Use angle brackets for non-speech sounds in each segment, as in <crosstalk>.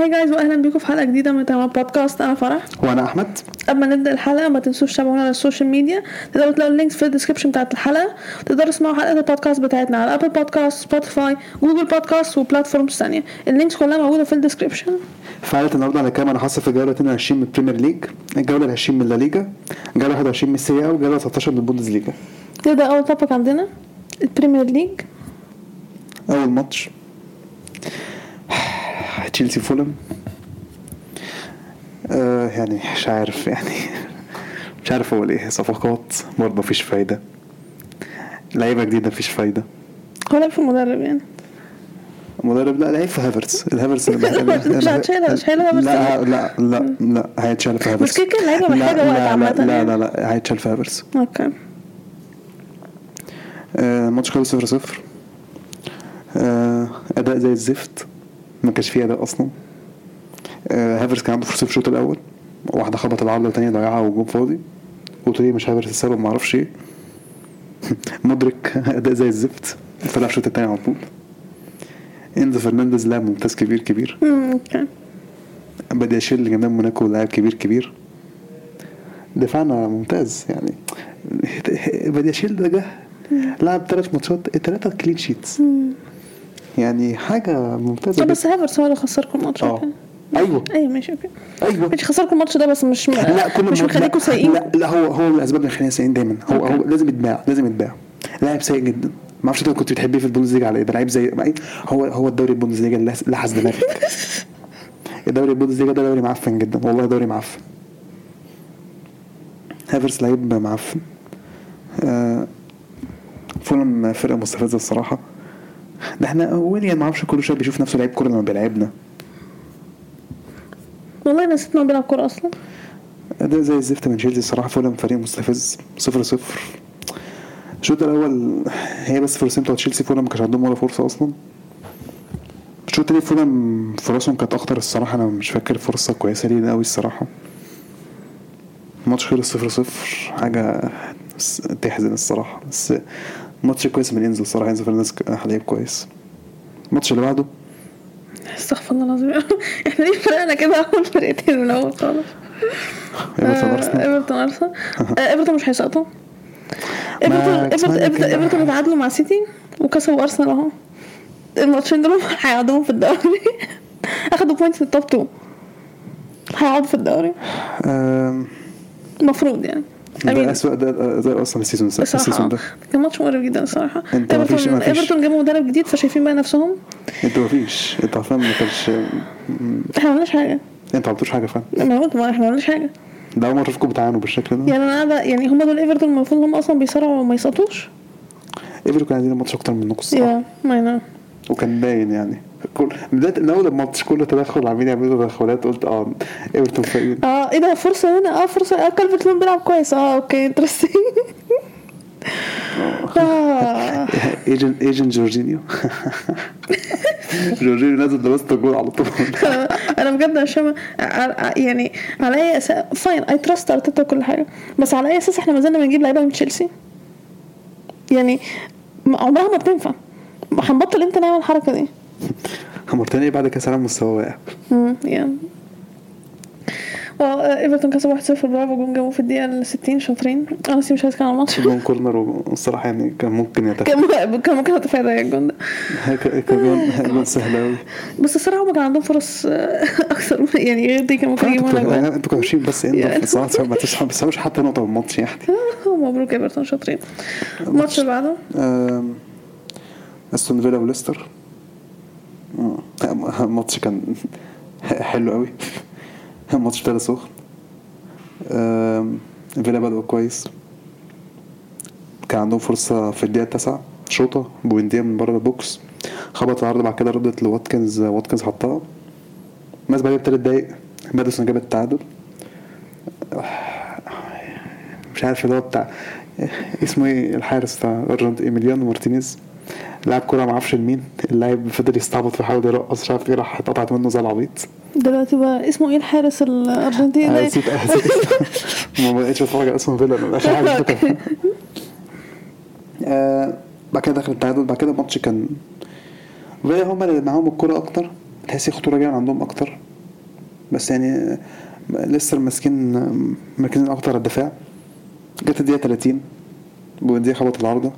Hi guys واهلا بيكم في حلقة جديدة من تمام بودكاست. أنا فرح. وأنا أحمد. قبل ما نبدأ الحلقة ما تنسوش تتابعونا على ال social media. تقدروا تلاقوا ال links في ال description بتاعت الحلقة. تقدروا تسمعوا حلقات البودكاست بتاعتنا على Apple Podcast Spotify Google Podcast و platforms ثانية ال links كلها موجودة في ال description حلقه النهارده هنتكلم عن حصل في الجولة 22 من ال Premier League الجولة ال 20 من La Liga الجولة 21 من ال Serie A والجولة 13 من ال Bundesliga نبدا أول topic عندنا؟ ال Premier League أول ماتش. تشيلسي فولهام آه يعني مش عارف يعني مش عارف أقول إيه صفقات برضه مفيش فايدة. لعيبة جديدة مفيش فايدة. هو في المدرب يعني؟ مدرب لا العيب في هافرتس. الهافرتس اللي <laughs> مش هتشيلها- مش هافرتس؟ لا لا لا لا هيتشال في هافرتس. بس كده كده اللعيبة لا- محتاجة وقت لا- عامة لا لا يعني. لا لا هيتشال في هافرتس. okay. آه، ماتش خلص 0 0 أداء زي الزفت. ما كانش فيه أداء أصلا. آه، هافرتس كان عنده فرصة في الشوط الأول. واحدة خبط العارضة الثانية ضيعها وجون فاضي. قلت ليه مش هافرتس السبب ما أعرفش. <laughs> إيه مدرك أداء زي الزفت. طلع الشوط الثاني على طول. إنزو فرنانديز لاعب ممتاز كبير كبير. بدياشيل اللي جه من موناكو لاعب كبير كبير. دفاعنا ممتاز يعني. بدياشيل ده جه. لعب ثلاث ماتشات ثلاثة clean sheets يعني حاجة ممتازة آه، بس هافرتس هو اللي خسركم الماتش آه. okay. أيوه. أيوه ماشي okay. أيوه. ماشي خسركم الماتش ده بس مش لا كل مش مخليكم سيئين لا, لا هو هو من الأسباب اللي مخلينا سيئين دايما. هو هو لازم يتباع لازم يتباع. لاعب سيء جدا. ما أعرفش أنت كنت بتحبيه في البوندسليجا على إيه ده لعيب زي؟ هو هو الدوري البوندسليجا اللي لحس دماغك <laughs> الدوري البوندسليجا ده دوري معفن جدا والله دوري معفن. هافرس لعيب معفن. آه فولم فرقة مستفزة الصراحة. ده إحنا ويليام ما أعرفش كل شوية بيشوف نفسه لعيب كورة لما بيلعبنا. والله نسيت إنه بيلعب كورة أصلا. اداء زي الزفت من تشيلسي الصراحة فولم فريق مستفز صفر صفر. الشوط الأول هي بس فرصتين بتوع تشيلسي فولم ما كانش عندهم ولا فرصة أصلا. الشوط التاني فولم فرصهم كانت أخطر الصراحة أنا مش فاكر فرصة كويسة لينا قوي الصراحة. الماتش خلص صفر صفر حاجة س- تحزن الصراحة. بس ماتش كويس من انزو الصراحه انزو فرنانديز ك- لعيب كويس. الماتش اللي بعده؟ استغفر الله العظيم. <laughs> إحنا ليه فرقنا كده؟ أول فرقتين من اول خالص. إيفرتون آه، أرسنال. إيفرتون أرسنال. آه، إيفرتون مش هيسقطوا. ايفرتون ايفرتون اتعادلوا مع سيتي وكسبوا أرسنال أهو. الماتشين دول هيقعدوهم في الدوري. <laughs> أخدوا points من ال top 2 هيقعدوا في الدوري. المفروض يعني. ده أسوأ ده ده أصلا ال season ال season ده. كان ماتش مقرف جدا الصراحه أنت مفيش- ايفرتون جابوا مدرب جديد فشايفين بقى نفسهم؟ أنتوا مفيش أنتوا عارفين ما كانش إحنا ما عملناش حاجة. أنتوا ما عملتوش حاجة فعلا. أنا قلت ما إحنا ما عملناش حاجة. ده أول مرة أشوفكم بتعانوا بالشكل ده. يعني أنا قاعدة يعني هم دول إيفرتون المفروض هم أصلا بيصارعوا وما يسقطوش؟ إيفرتون كان عايزين الماتش أكتر منكم الصراحه يا ما وكان باين يعني. كل بداية من أول الماتش كل تدخل عاملين يعملوا تدخلات قلت آه إيفرتون فايقين. آه إيه ده فرصة هنا؟ آه فرصة. آه كالفرت لوين بيلعب كويس. آه okay interesting <laughs> آه. agent agent جورجينيو جورجينيو نازل لوسط الجول على طول. أنا بجد مش فاهمه ع- يعني على أي أساس fine I trust أرتيتا وكل حاجة. بس على أي أساس إحنا ما زلنا بنجيب لعيبة من تشيلسي؟ يعني عمرها ما بتنفع. هنبطل إمتى نعمل الحركة دي؟ مارتينيلي بعد كأس العالم مستواه واقع. امم يعني. آه إيفرتون كسب 1-0 برافو جون جابوه في الدقيقة ال 60 شاطرين. أنا مش عايز اتكلم عن الماتش. جون corner والصراحه يعني كان ممكن يتفق كان ممكن- كان اتفادى الجون ده. كان جون <laughs> سهل قوي بس الصراحة هم كان عندهم فرص آه، <laughs> أكثر يعني غير دي كان ممكن يجيبوا لك أنتوا أنتوا كنتوا ماشيين بس يعني. الصراحه ما تستحقوش حتى نقطة من الماتش يعني. <laughs> مبروك إيفرتون شاطرين. الماتش اللي بعده؟ أستون فيلا وليستر آه، الماتش كان حلو قوي. الماتش ابتدى سخن فيلا بدأوا كويس. كان عندهم فرصة في الدقيقة التاسعة. شوطة بوينديا من بره ال box. خبط العارضة بعد كده ردت لواتكنز واتكنز حطها. بس بعد كده تلات دقايق ماديسون جاب التعادل. مش عارف اللي هو بتاع اسمه إيه؟ الحارس بتاع الأرجنتين إيميليانو مارتينيز. لعب كورة ما أعرفش لمين. اللاعب فضل يستعبط ويحاول يرقص مش عارف إيه راح اتقطعت منه زي العبيط. دلوقتي بقى اسمه إيه الحارس الأرجنتيني؟ أنا ده نسيت نسيت. <laughs> ما بقتش أتفرج على اسمه فيلا أنا اخر حاجة. آه، بعد كده دخل التعادل. بعد كده الماتش كان فيلا هم اللي معاهم الكورة أكتر. تحسي خطوره جاية عندهم أكتر. بس يعني لسه ماسكين مركزين أكتر على الدفاع. جت الدقيقة 30 بوينديا خبط العارضة.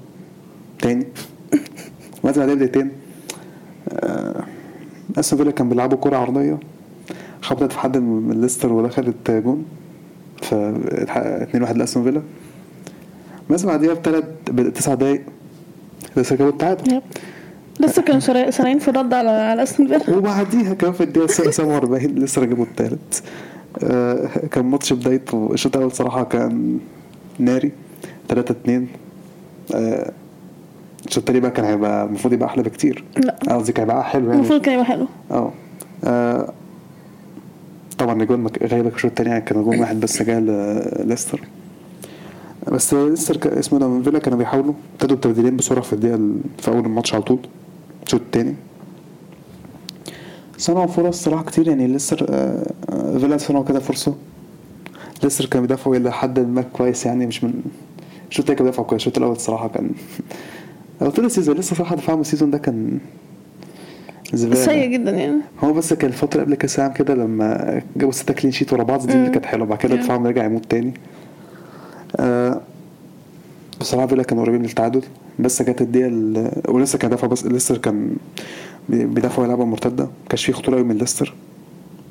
تاني. وقت بعدها بدقيقتين آه، أستون فيلا كان بيلعبوا كرة عرضية. خبطت في حد من ليستر ودخلت جون. ف 2 1 لأستون فيلا. بس بعديها بثلاث بتسع دقايق. لسه جابوا التعادل. لسه كانوا سارعين في الرد على على أستون فيلا. وبعديها كمان في الدقيقة 47 لسه جابوا التالت. آه، كان ماتش بدايته. الشوط الأول صراحة كان ناري. 3 2 آه، الشوط التاني بقى كان هيبقى المفروض يبقى أحلى بكتير. لا. قصدي كان هيبقى حلو يعني. المفروض كان يبقى حلو. آه. آه، طبعا الجون مك- غالبا الشوط التاني يعني كان جون واحد بس جه ليستر. بس ليستر اسمه ده فيلا كانوا بيحاولوا ابتدوا التبديلين بسرعة في الدقيقة ال- في أول الماتش على طول. الشوط التاني. صنعوا فرص صراحة كتير يعني. ليستر آه، آه، فيلا صنعوا كده فرصة. ليستر كانوا بيدافعوا إلى حد ما كويس يعني مش من الشوط التاني كانوا بيدافعوا كويس. الشوط الأول الصراحه كان أو طول ال season لسه صراحة دفاعهم ال season ده كان زبالة. سيء جدا يعني. هو بس كان الفترة قبل كأس العالم كده لما جابوا ستة clean sheet ورا بعض دي اللي. كانت حلوة. بعد كده. دفاعهم رجع يموت تاني. آه بصراحة فيلا كانوا قريبين من التعادل بس جت الدقيقة ال- ولسه كان دافع بس ليستر كان بي- بيدافعوا يلعبوا مرتدة. مكانش فيه خطورة قوي من ليستر.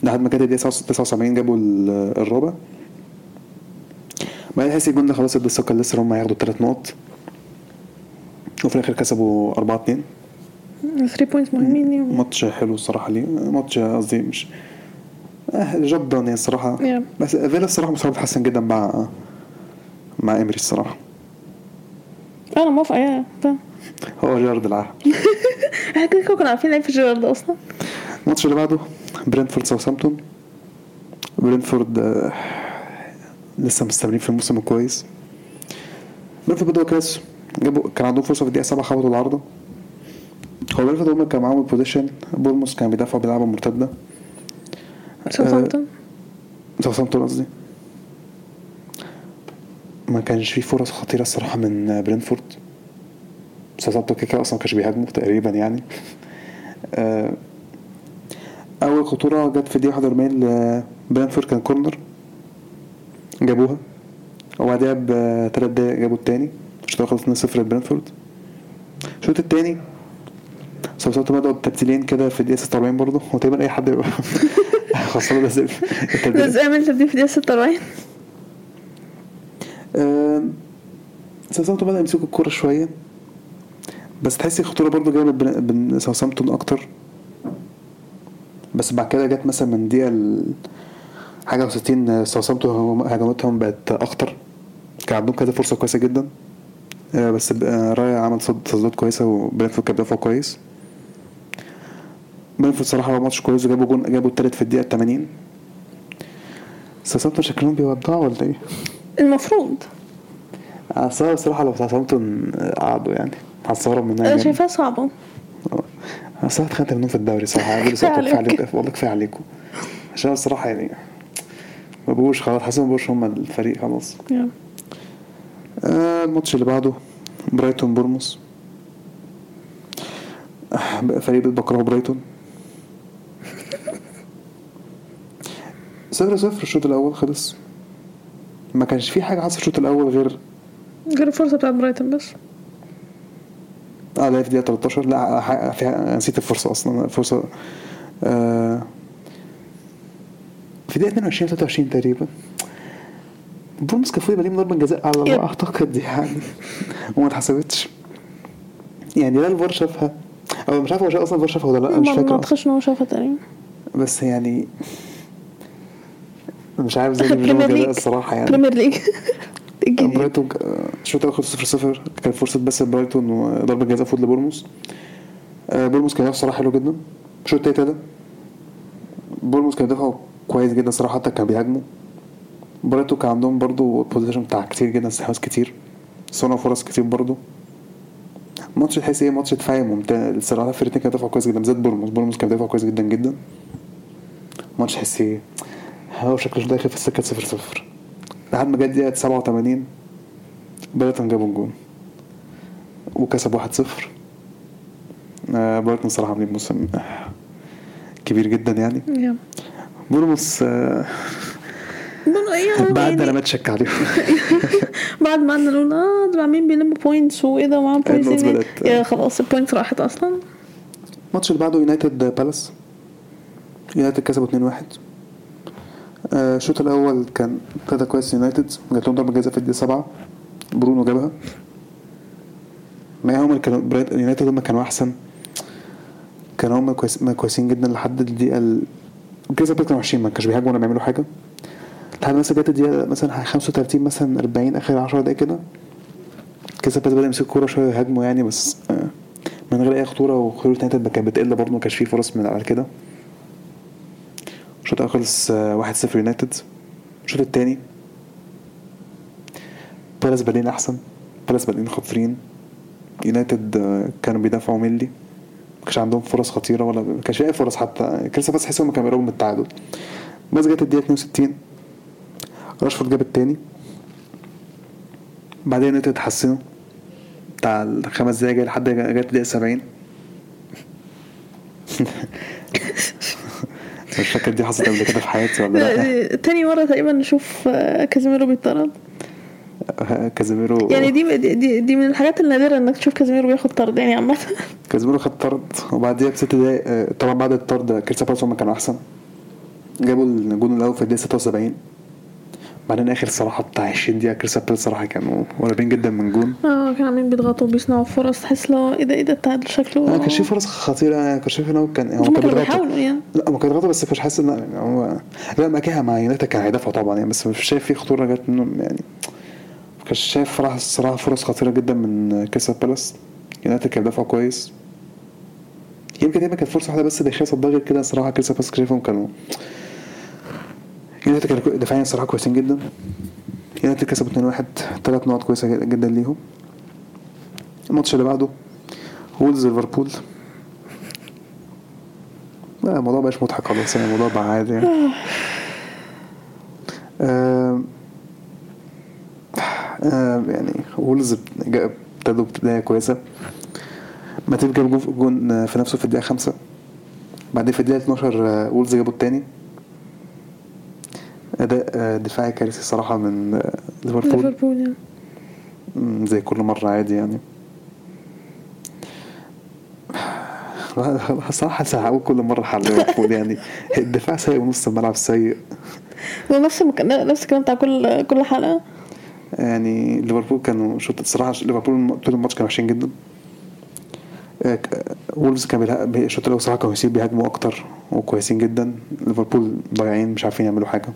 لحد ما جت الدقيقة 79 جابوا ال- الرابع. بعدين تحس الجون ده خلاص ادى الثقة ليستر هم هياخدوا الثلاث نقط. وفي الآخر كسبوا 4 2 3 points مهمين ليهم ماتش حلو الصراحة ليه ماتش قصدي مش جاب دان يعني الصراحة. Yeah. بس فيلا الصراحة مستواه اتحسن جدا مع مع إمري الصراحة. أنا موافقة يا فاهم. هو جيرارد العهد <laughs> إحنا كده كنا عارفين العيب في جيرارد أصلا. الماتش اللي بعده برينتفورد ساوثهامبتون. برينتفورد آه، لسه مستمرين في الموسم الكويس. برينتفورد بدأوا كويس. جابوا كان عندهم فرصة في الدقيقة 7 خبطوا العارضة. هو برينفورد هم كان معاهم ال possession بورموس كان بيدافعوا بيلعبوا مرتدة. ساوثهامبتون؟ ساوثهامبتون قصدي. ما كانش فيه فرص خطيرة الصراحة من برينفورد. ساوثهامبتون كده أصلا ما كانش بيهاجموا تقريبا يعني. آه، أول خطورة جت في الدقيقة 41 لبرينفورد كان corner. جابوها. وبعدها بثلاث دقايق جابوا التاني. الأول خلص 2-0 لبرينفورد الشوط التاني ساوثهامبتون بدأوا بتبديلين كده في الدقيقة 46 برضه. هو تقريبا أي حد يبقى <laughs> خاصة <laughs> التبديل. بس اعمل تبديل في دقيقه 46 آم، ساوثهامبتون بدأ يمسكوا الكورة شوية. بس تحسي الخطورة برضو جاية من ساوثهامبتون أكتر. بس بعد كده جت مثلا من دقيقة حاجة وستين ساوثهامبتون هجماتهم بقت أخطر كان عندهم كذا فرصة كويسة جدا. بس ب- آه، رايا عمل صد تصديات كويسة وبرينفورد كان بيدافعوا كويس برينفورد صراحة عمل ماتش كويس وجابوا جون جابوا التالت في الدقيقة 80 ساوثهامبتون شكلهم بيودعوا ولا إيه؟ المفروض أصل أنا بصراحة لو ساوثهامبتون قعدوا يعني هستغرب منها أنا جامد. شايفاها صعبة. أنا الصراحة اتخانقت منهم في الدوري كفاية عليك. عليكم والله كفاية عليكم عشان أنا الصراحة يعني ما بقوش خلاص حاسس ما بقوش هم الفريق خلاص. آه الماتش اللي بعده برايتون بورموس. آه، بقى فريق بكره برايتون. صفر صفر الشوط الأول خلص. ما كانش في حاجة حصلت الشوط الأول غير غير الفرصة بتاعت برايتون بس. آه ده في دقيقة 13 لا ح- في نسيت الفرصة أصلا. الفرصة آه في دقيقة 22 23 تقريبا. كان فوق يبقى ضربة جزاء على. ما أعتقد يعني. وما اتحسبتش. يعني لا الفار شافها. أو مش عارف هو شاف أصلا الفار شافها ولا لا مش ما ما فاكر. أصلا. أعتقدش إن هو شافها تقريبا. بس يعني مش عارف زي <laughs> بريمير ليج الصراحة يعني. بريمير ليج برايتون الشوط الأول خلص 0 0 كان فرصة بس برايتون وضربه جزاء فوت لبورموس. آه، بورموس كان صراحة حلو جدا. الشوط التاني ده بورموس كان دفعوا كويس جدا صراحة حتى كان بيهاجموا برايتون كان عندهم برضو possession بتاع كتير جدا استحواذ كتير. صنعوا فرص كتير برضو. ماتش تحس إيه؟ ماتش دفاعي ممتع الصراحة الفرقتين كانوا دفعوا كويس جدا. بالذات بورموس بورموس كان بيدافع كويس جدا جدا. ماتش تحس إيه؟ هو شكله داخل في السكة 0 0 لحد ما جت دقيقة 87 برايتون جابوا الجون. وكسب 1-0 آه، برايتون صراحة عاملين موسم آه، كبير جدا يعني. بورموس آه، بعد ما تشك عليهم بعد ما قعدنا نقول آه دول عاملين بيلموا points وايه ده معاهم points يا خلاص ال points راحت أصلا الماتش اللي بعده يونايتد بالاس يونايتد كسبوا 2-1 آه، الشوط الأول كان ابتدى كويس يونايتد جات لهم ضربه جزاء في الدقيقه 7 برونو جابها ما هم اللي كانوا يونايتد هم كانوا احسن كانوا هم كويس ما كويسين جدا لحد الدقيقه ال... الجزاء كانوا وحشين ما كانوش بيهاجموا ولا بيعملوا حاجة لحد مثلا جت الدقيقه مثلا 35 مثلا 40 آخر 10 دقايق كده. كذا بس بدأ يمسك الكورة شوية يهاجموا يعني بس آه، من غير أي خطورة. وخطورة يونايتد كانت بتقل برضه ما كانش فيه فرص من على كده. الشوط الأول خلص آه، 1-0 يونايتد. الشوط التاني بالاس بادئين أحسن. بالاس بادئين خطيرين. يونايتد آه، كانوا بيدافعوا ملي. ما كانش عندهم فرص خطيرة ولا ما كانش أي فرص حتى. كريستال بس حسوا كانوا بيقربوا من التعادل. بس جت الدقيقة 62 راشفورد جاب التاني. بعدين يونايتد اتحسنوا بتاع الخمس دقايق جاي لحد جت الدقيقة 70 مش فاكر دي حصلت قبل كده في حياتي ولا لا تاني مرة تقريبا نشوف آه، كازيميرو بيطرد <laughs> كازيميرو. يعني دي, دي دي من الحاجات النادرة إنك تشوف كازيميرو بياخد طرد يعني عامة. <laughs> كازيميرو خد طرد وبعديها بست دقايق آه، طبعا بعد الطرد بالاس هم كانوا أحسن. جابوا الجون الأول في الدقيقة 76 بعدين آخر صراحة بتاع 20 دقيقة كريستال صراحة كانوا قريبين جدا من جون. آه كانوا عاملين بيضغطوا وبيصنعوا فرص. تحس لو إيه ده إيه ده التعادل شكله أنا كان في فرص خطيرة. أنا كنت شايف ان هو كان هو كان بيضغطوا بيحاولوا يعني. لا ما كان بيضغطوا بس مش حاسس ان يعني هو لا ما كده مع يونايتد كان هيدافعوا طبعا يعني بس مش شايف في خطورة جت منهم يعني كنتش شايف صراحة الصراحة فرص خطيرة جدا من كريستال بالاس. يونايتد كان بيدافعوا كويس. يمكن دايما كانت فرصة واحدة بس ده غير كده صراحة كريستال بالاس شايفهم كانوا يونايتد كانوا دفاعيا صراحة كويسين جدا. يونايتد كسبوا 2-1 ثلاث نقط كويسة جدا- ليهم. الماتش اللي بعده وولز ليفربول. لا الموضوع مبقاش مضحك خلاص يعني الموضوع بقى عادي يعني. <sighs> يعني وولز ابتدوا بداية كويسة. ماتيب جاب جون- في نفسه في الدقيقة خمسة. بعدين في الدقيقة 12 آه، وولز جابوا التاني. أداء آه، دفاعي كارثي صراحة من آه، ليفربول. ليفربول مم، زي كل مرة عادي يعني. <laughs> صراحة هقول كل مرة حل ليفربول يعني. الدفاع سيء ونص الملعب سيء. نفس. نفس الكلام بتاع كل كل حلقة. يعني ليفربول كانوا شوط الصراحة ليفربول طول الماتش كانوا وحشين جدا. آه، وولفز كان الشوط الأول صراحة كانوا بيهاجموا أكتر وكويسين جدا. ليفربول ضايعين مش عارفين يعملوا حاجة.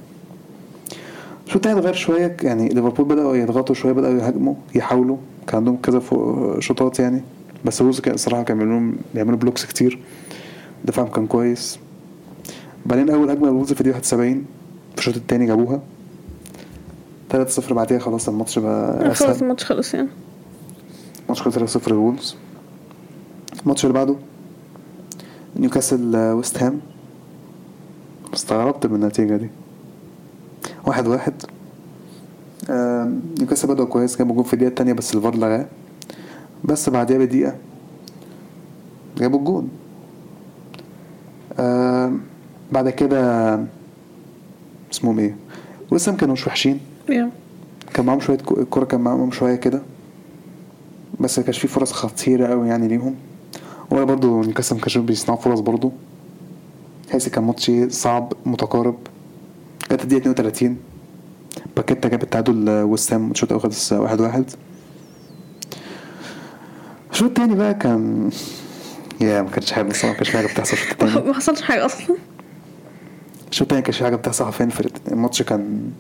الشوط التاني اتغير شوية؟ يعني ليفربول بدأوا يضغطوا شوية بدأوا يهاجموا يحاولوا. كان عندهم كذا شوطات يعني. بس وولفز كان الصراحة كانوا بيعملوا بيعملوا blocks كتير. دفاعهم كان كويس. بعدين أول هجمة لوولفز في دقيقة 71 في الشوط التاني جابوها. 3-0 بعديها خلاص الماتش بقى خلاص أسهل. الماتش خلص يعني. ماتش خلص 3-0 للولفز الماتش اللي بعده نيوكاسل آه، ويست هام. استغربت من النتيجة دي. واحد واحد. نيوكاسل بدأوا كويس جابوا جول في الدقيقة التانية بس الفار لغاه. بس بعديها بدقيقة جابوا الجون. آم، بعد كده اسمهم إيه؟ ويست هام كانوا مش وحشين. كان معاهم شوية كو- الكورة كان معاهم شوية كده. بس ما كانش في فرص خطيرة قوي يعني ليهم. ولا برضه نيوكاسل ما كانش بيصنعوا فرص برضه تحس كان ماتش صعب متقارب. جت الدقيقة 32 باكيتا جاب التعادل آه، ويست هام الشوط الأول خلص آه، واحد واحد. الشوط التاني بقى كان يا ما كانش حاجة الصراحة ما كانش في حاجة بتحصل الشوط التاني. <laughs> ما حصلش حاجة أصلا. الشوط التاني كانش في حاجة بتحصل حرفيا في الماتش كان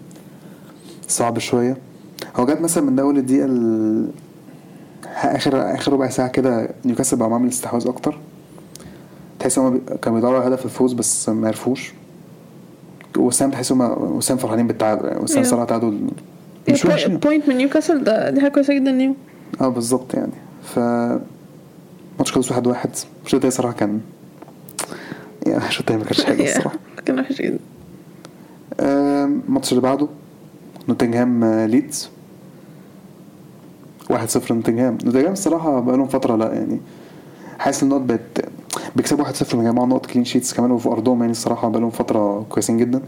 صعب شوية. هو جاب مثلا من أول الدقيقة ال... آخر آخر ربع ساعة كده نيوكاسل بقى عامل استحواذ أكتر. تحس هما بي... كانوا بيدوروا على هدف الفوز بس ما عرفوش. ويست هام تحس هما ويست هام فرحانين بالتعادل يعني ويست هام Yeah. صراحة تعادل مش وحش يعني. point من نيوكاسل ده دي حاجة كويسة جدا ليهم. آه بالظبط يعني. ف ماتش خلص واحد واحد. الشوط التاني صراحة كان يعني الشوط التاني ما كانش حلو <laughs> الصراحة. كان وحش جدا. الماتش اللي بعده نوتنجهام آه، ليدز. واحد صفر نوتنجهام نوتنجهام الصراحة بقالهم فترة لا يعني حاسس النقط بقت بيكسبوا 1-0 مجمعوا نقط clean sheets كمان وفي أرضهم يعني الصراحة بقالهم فترة كويسين جدا.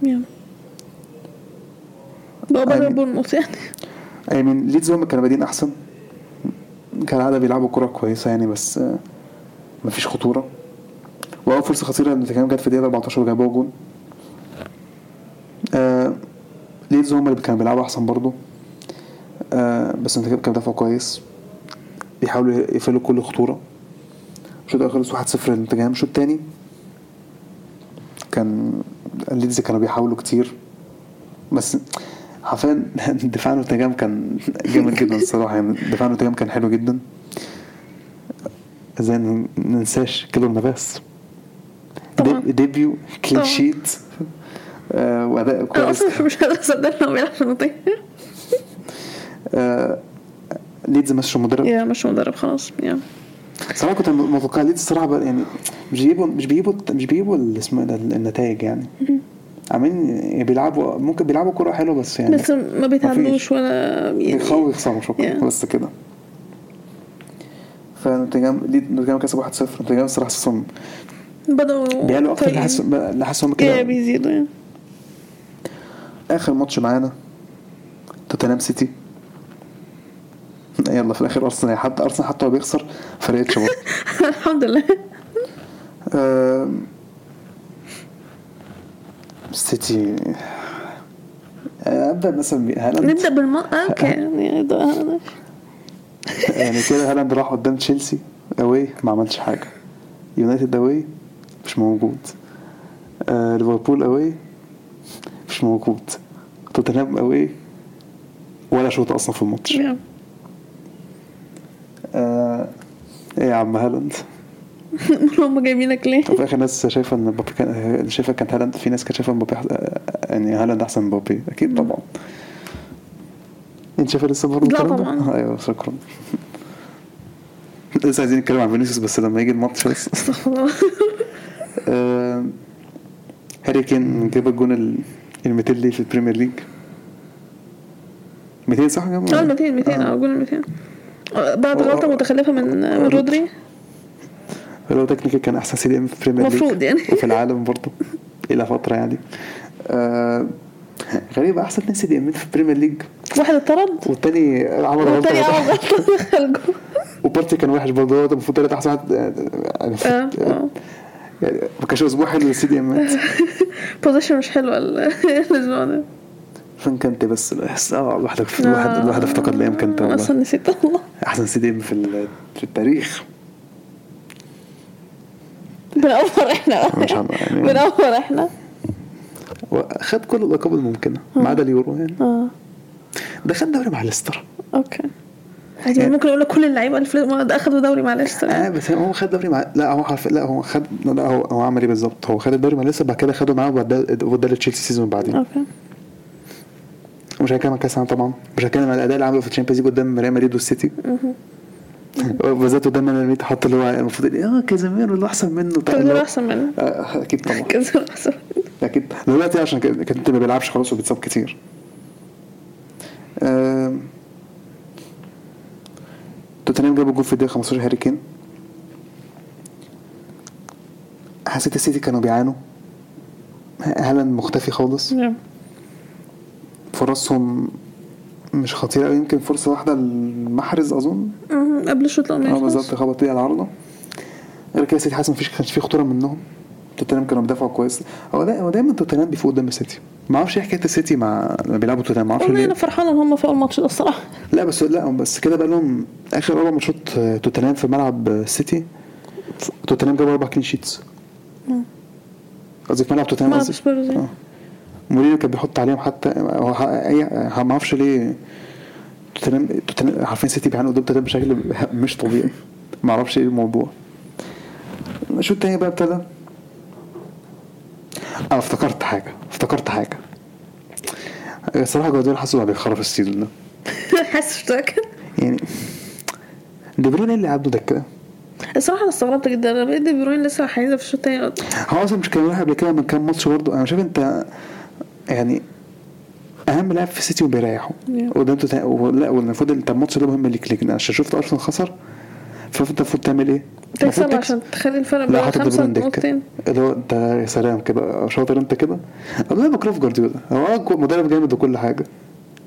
بقى بره بورنموث يعني. اي من ليدز هم كانوا بادئين أحسن. كالعاده بيلعبوا كرة كويسة يعني بس مفيش خطورة. وأول فرصة خطيرة نوتنجهام جت في الدقيقة 14 وجابوها جون. آه ليدز هم اللي كانوا بيلعبوا أحسن برضه آه بس انت كان دفعوا كويس. بيحاولوا يقفلوا كل خطورة. الشوط الأول خلص 1-0 لنوتنجهام الشوط التاني كان ليدز كانوا بيحاولوا كتير بس حرفيا <laughs> دفاع نوتنجهام كان جامد جدا الصراحة. يعني دفاع نوتنجهام كان حلو جدا. إزاي ما ننساش كيلور نافاس. debut clean. sheet آه وأداء كويس. <laughs> مش قادره أصدق انه بيلعب في النطيق آه ليدز مشوا مدرب. يا مش مدرب خلاص. يا. صراحة كنت متوقع ليدز الصراحه يعني مش بيجيبوا مش بيجيبوا مش بيجيبوا اسمه إيه ده، النتائج يعني. عاملين يعني بيلعبوا ممكن بيلعبوا كرة حلوة بس يعني بس ما بيتعدوش ولا يعني بيخافوا يخسروا شكرا Yeah. بس كده. فنوتنجهام نوتنجهام كسب 1-0 نوتنجهام الصراحه أساسا بدأوا بيعلوا أكتر طايقين. لحس لحس هم يا كده بيزيدوا يعني آخر ماتش معانا توتنهام سيتي. <laughs> يلا في الآخر أرسنال حتى أرسنال حتى لو بيخسر فرقتش برضه <laughs> الحمد لله. آم، سيتي. آه، أبدأ مثلا بهالاند نبدأ بالم okay. <laughs> يعني يعني كده هالاند راح قدام تشيلسي away ما عملش حاجة. يونايتد away مش موجود. آه ليفربول away مش موجود. توتنهام away ولا شوط أصلا في الماتش. آه إيه يا عم هالاند؟ <laughs> هم جايبينك ليه؟ طب اخر ناس شايفة إن مبابي كان شايفة كان هالاند في ناس كانت شايفة مبابي أح- يعني هالاند أحسن من مبابي أكيد طبعا. أنت شايفة لسه برضه لا؟ طبعا. أيوه شكرا. <laughs> لسه عايزين نتكلم عن فينيسيوس بس لما يجي الماتش بس. <laughs> آه، هاري كين جاب الجون ال ال 200 ليه في البريمير ليج. 200 صح يا آه جماعة؟ 200 200 آه جول 200 آه، بعد غلطة متخلفة من من رودري؟ هو technical كان أحسن CDM في البريمير ليج مفروض يعني. وفي العالم برضه إلى فترة يعني. آه غريبة أحسن اتنين CDM في البريمير ليج واحد اتطرد؟ والتاني عمل والتاني غلطه عمل غلطة. <laughs> دخل جول وبارتي كان وحش برضه هو المفروض تالت أحسن واحد. يعني آه آه يعني ما كانش أسبوع حلو لل CDM ات position <laughs> مش حلوة ال- <laughs> الأسبوع ده. فين كانتي بس؟ آه الواحد الواحد الواحد افتقد لايام كانتي والله. أصلا نسيت والله أحسن CDM في في التاريخ. بنأفر إحنا. <laughs> يعني- بنأفر إحنا. خد كل الالقاب الممكنة ما عدا اليورو يعني. آه. ده خد دوري مع ليستر. okay. عادي يعني- ممكن أقول لك كل اللعيبة اللي اخدوا دوري مع ليستر. آه بس هو خد دوري مع لا هو حرف لا هو خد لا هو هو عمل إيه بالظبط؟ هو خد الدوري مع ليستر بعد كده خده معاه لتشيلسي ال season اللي بعدين. okay. مش هنتكلم عن كأس العالم طبعا. مش هنتكلم عن الأداء اللي عمله في الشامبيونز ليج قدام ريال مدريد والسيتي. بالذات قدام ريال مدريد حط اللي هو المفروض آه كازيميرو اللي أحسن منه. طب كانتي اللي هو- أحسن منه. آه، أكيد طبعا. كان أحسن منه. أكيد. دلوقتي عشان كانتي ما بيلعبش خلاص وبيتصاب كتير. توتنهام جابوا جول في الدقيقة 15 هاري كين. حسيت السيتي كانوا بيعانوا. هالاند مختفي خالص. نعم. فرصهم مش خطيرة. أوي يمكن فرصة واحدة لمحرز أظن. قبل الشوط آه الاولاني خلاص. بالظبط خبط بيها العارضة غير كده السيتي حاسس مفيش كانش في خطورة منهم. توتنهام كانوا بيدافعوا كويس. هو دا هو دايما توتنهام بيفوق قدام السيتي. ما أعرفش إيه حكاية السيتي مع لما بيلعبوا توتنهام ما أعرفش أنا فرحانه إن هم فوق الماتش ده الصراحة. لا بس لا بس كده بقى لهم آخر أربع ماتشات آه، توتنهام في ملعب آه، السيتي توتنهام جابوا أربع clean sheets قصدي في ملعب توتنهام قصدي. آه. مورينيو كان بيحط عليهم حتى هو ما أعرفش ليه توتنهام توتنهام عارفين سيتي بيعانوا قدام توتنهام بشكل <laughs> مش طبيعي. ما أعرفش إيه الموضوع. الشوط التاني بقى ابتدى؟ أنا افتكرت حاجة. افتكرت حاجة. الصراحه جوارديولا حاسه بقى بيخرف ال season ده. <laughs> حاسس متأكد. يعني دي بروين اللي عنده دكة. الصراحة أنا استغربت جدا. أنا بقيت دي بروين لسه هينزل في الشوط التاني. هو أصلا مش كان قبل كده من كام ماتش برضه. أنا شايف أنت يعني أهم لاعب في السيتي وبيريحه. وده انت لا والمفروض انت الماتش ده مهم ليك ليك عشان شفت أرسنال خسر؟ فانت المفروض تعمل إيه؟ تكسب عشان تخلي الفرق بين حاطط خمسة نقطتين. اللي هو انت يا سلام كده شاطر أنت كده؟ والله بكره في جوارديولا هو آه مدرب جامد وكل حاجة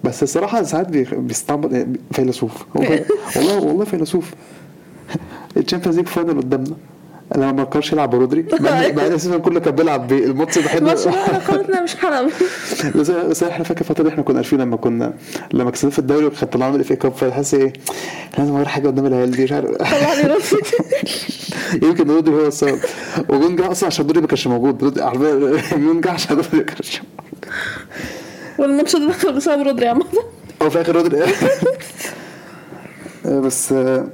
بس الصراحة ساعات بيستعبط يعني فيلسوف. <laughs> والله والله فيلسوف. <laughs> ال Champions League final قدامنا. لما ما كانش يلعب برودري بعد أساسا كله كان بيلعب بالماتش الوحيد ماتش إحنا قلتنا مش حرام. <laughs> بس إحنا فاكر الفترة دي إحنا كنا عارفين لما كنا لما كسبنا في الدوري وكانت طلعنا ال FA Cup فتحس إيه لازم أغير حاجة قدام العيال دي مش عارف. <laughs> <laughs> يمكن رودري هو السبب. وجون جه أصلا عشان رودري ما كانش موجود. رودري جون جه عشان رودري ما كانش موجود. والماتش ده دخل بسبب رودري عامة. هو في الآخر رودري. بس آه،